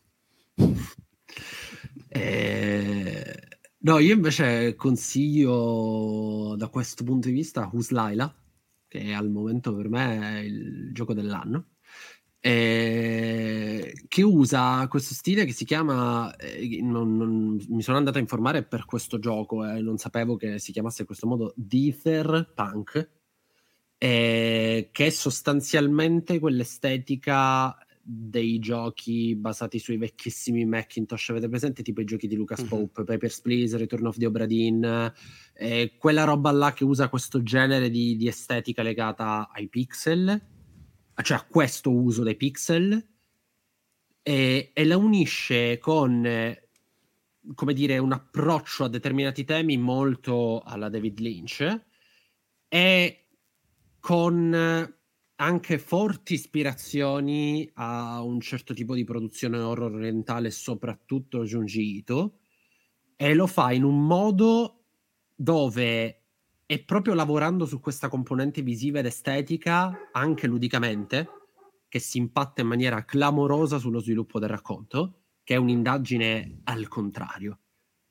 eh No, io invece consiglio da questo punto di vista Who's Laila, che al momento per me è il gioco dell'anno, eh, che usa questo stile che si chiama, eh, non, non, mi sono andato a informare per questo gioco e eh, non sapevo che si chiamasse in questo modo, Dither Punk, eh, che è sostanzialmente quell'estetica dei giochi basati sui vecchissimi Macintosh. Avete presente tipo i giochi di Lucas mm-hmm. Pope, Papers, Please, Return of the Obra Dinn, eh, quella roba là che usa questo genere di, di, estetica legata ai pixel, cioè a questo uso dei pixel, e, e la unisce con, come dire, un approccio a determinati temi molto alla David Lynch e con anche forti ispirazioni a un certo tipo di produzione horror orientale, soprattutto Junji Ito, e lo fa in un modo dove è proprio lavorando su questa componente visiva ed estetica, anche ludicamente, che si impatta in maniera clamorosa sullo sviluppo del racconto, che è un'indagine al contrario.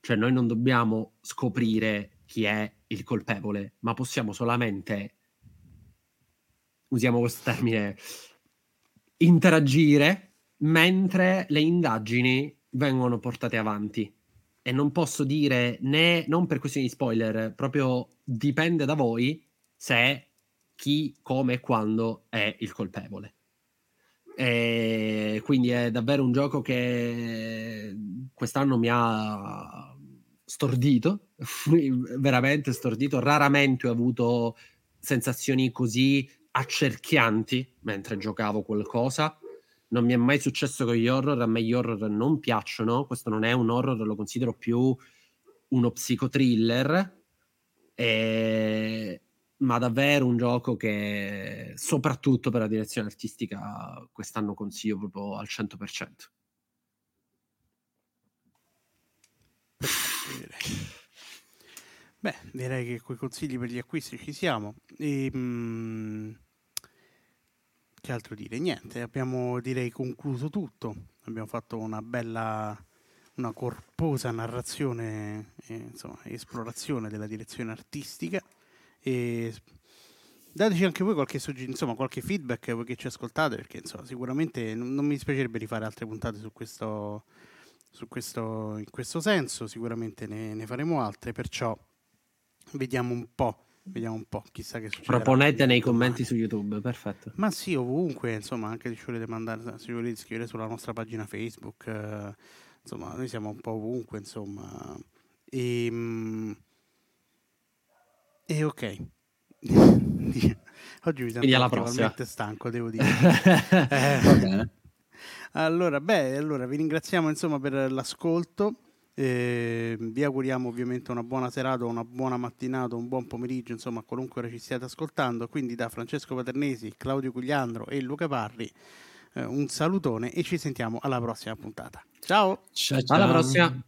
Cioè noi non dobbiamo scoprire chi è il colpevole, ma possiamo solamente usiamo questo termine, interagire mentre le indagini vengono portate avanti. E non posso dire né, non per questioni di spoiler, proprio dipende da voi se chi, come e quando è il colpevole. E quindi è davvero un gioco che quest'anno mi ha stordito, veramente stordito. Raramente ho avuto sensazioni così accerchianti mentre giocavo qualcosa. Non mi è mai successo con gli horror, a me gli horror non piacciono, questo non è un horror, lo considero più uno psicotriller, e... ma davvero un gioco che soprattutto per la direzione artistica quest'anno consiglio proprio al 100%. Beh, direi che con i consigli per gli acquisti ci siamo. E, mm, che altro dire? Niente, abbiamo direi concluso tutto. Abbiamo fatto una bella una corposa narrazione, e, insomma, esplorazione della direzione artistica. E dateci anche voi qualche, insomma, qualche feedback voi che ci ascoltate, perché insomma, sicuramente non, mi dispiacerebbe rifare altre puntate su questo, su questo, in questo senso, sicuramente ne, ne faremo altre, perciò vediamo un po'. Vediamo un po', chissà che succederà. Proponete nei commenti su YouTube, perfetto. Ma sì, ovunque, insomma, anche se ci volete mandare, se volete scrivere sulla nostra pagina Facebook, eh, insomma, noi siamo un po' ovunque, insomma. E, ehm, e ok. Oggi mi sento particolarmente stanco, devo dire. eh, Va bene. Allora, beh, allora vi ringraziamo insomma per l'ascolto. Eh, vi auguriamo ovviamente una buona serata, una buona mattinata, un buon pomeriggio, insomma, qualunque ora ci stiate ascoltando. Quindi da Francesco Paternesi, Claudio Cugliandro e Luca Parri, eh, un salutone e ci sentiamo alla prossima puntata. Ciao! ciao, ciao. Alla prossima!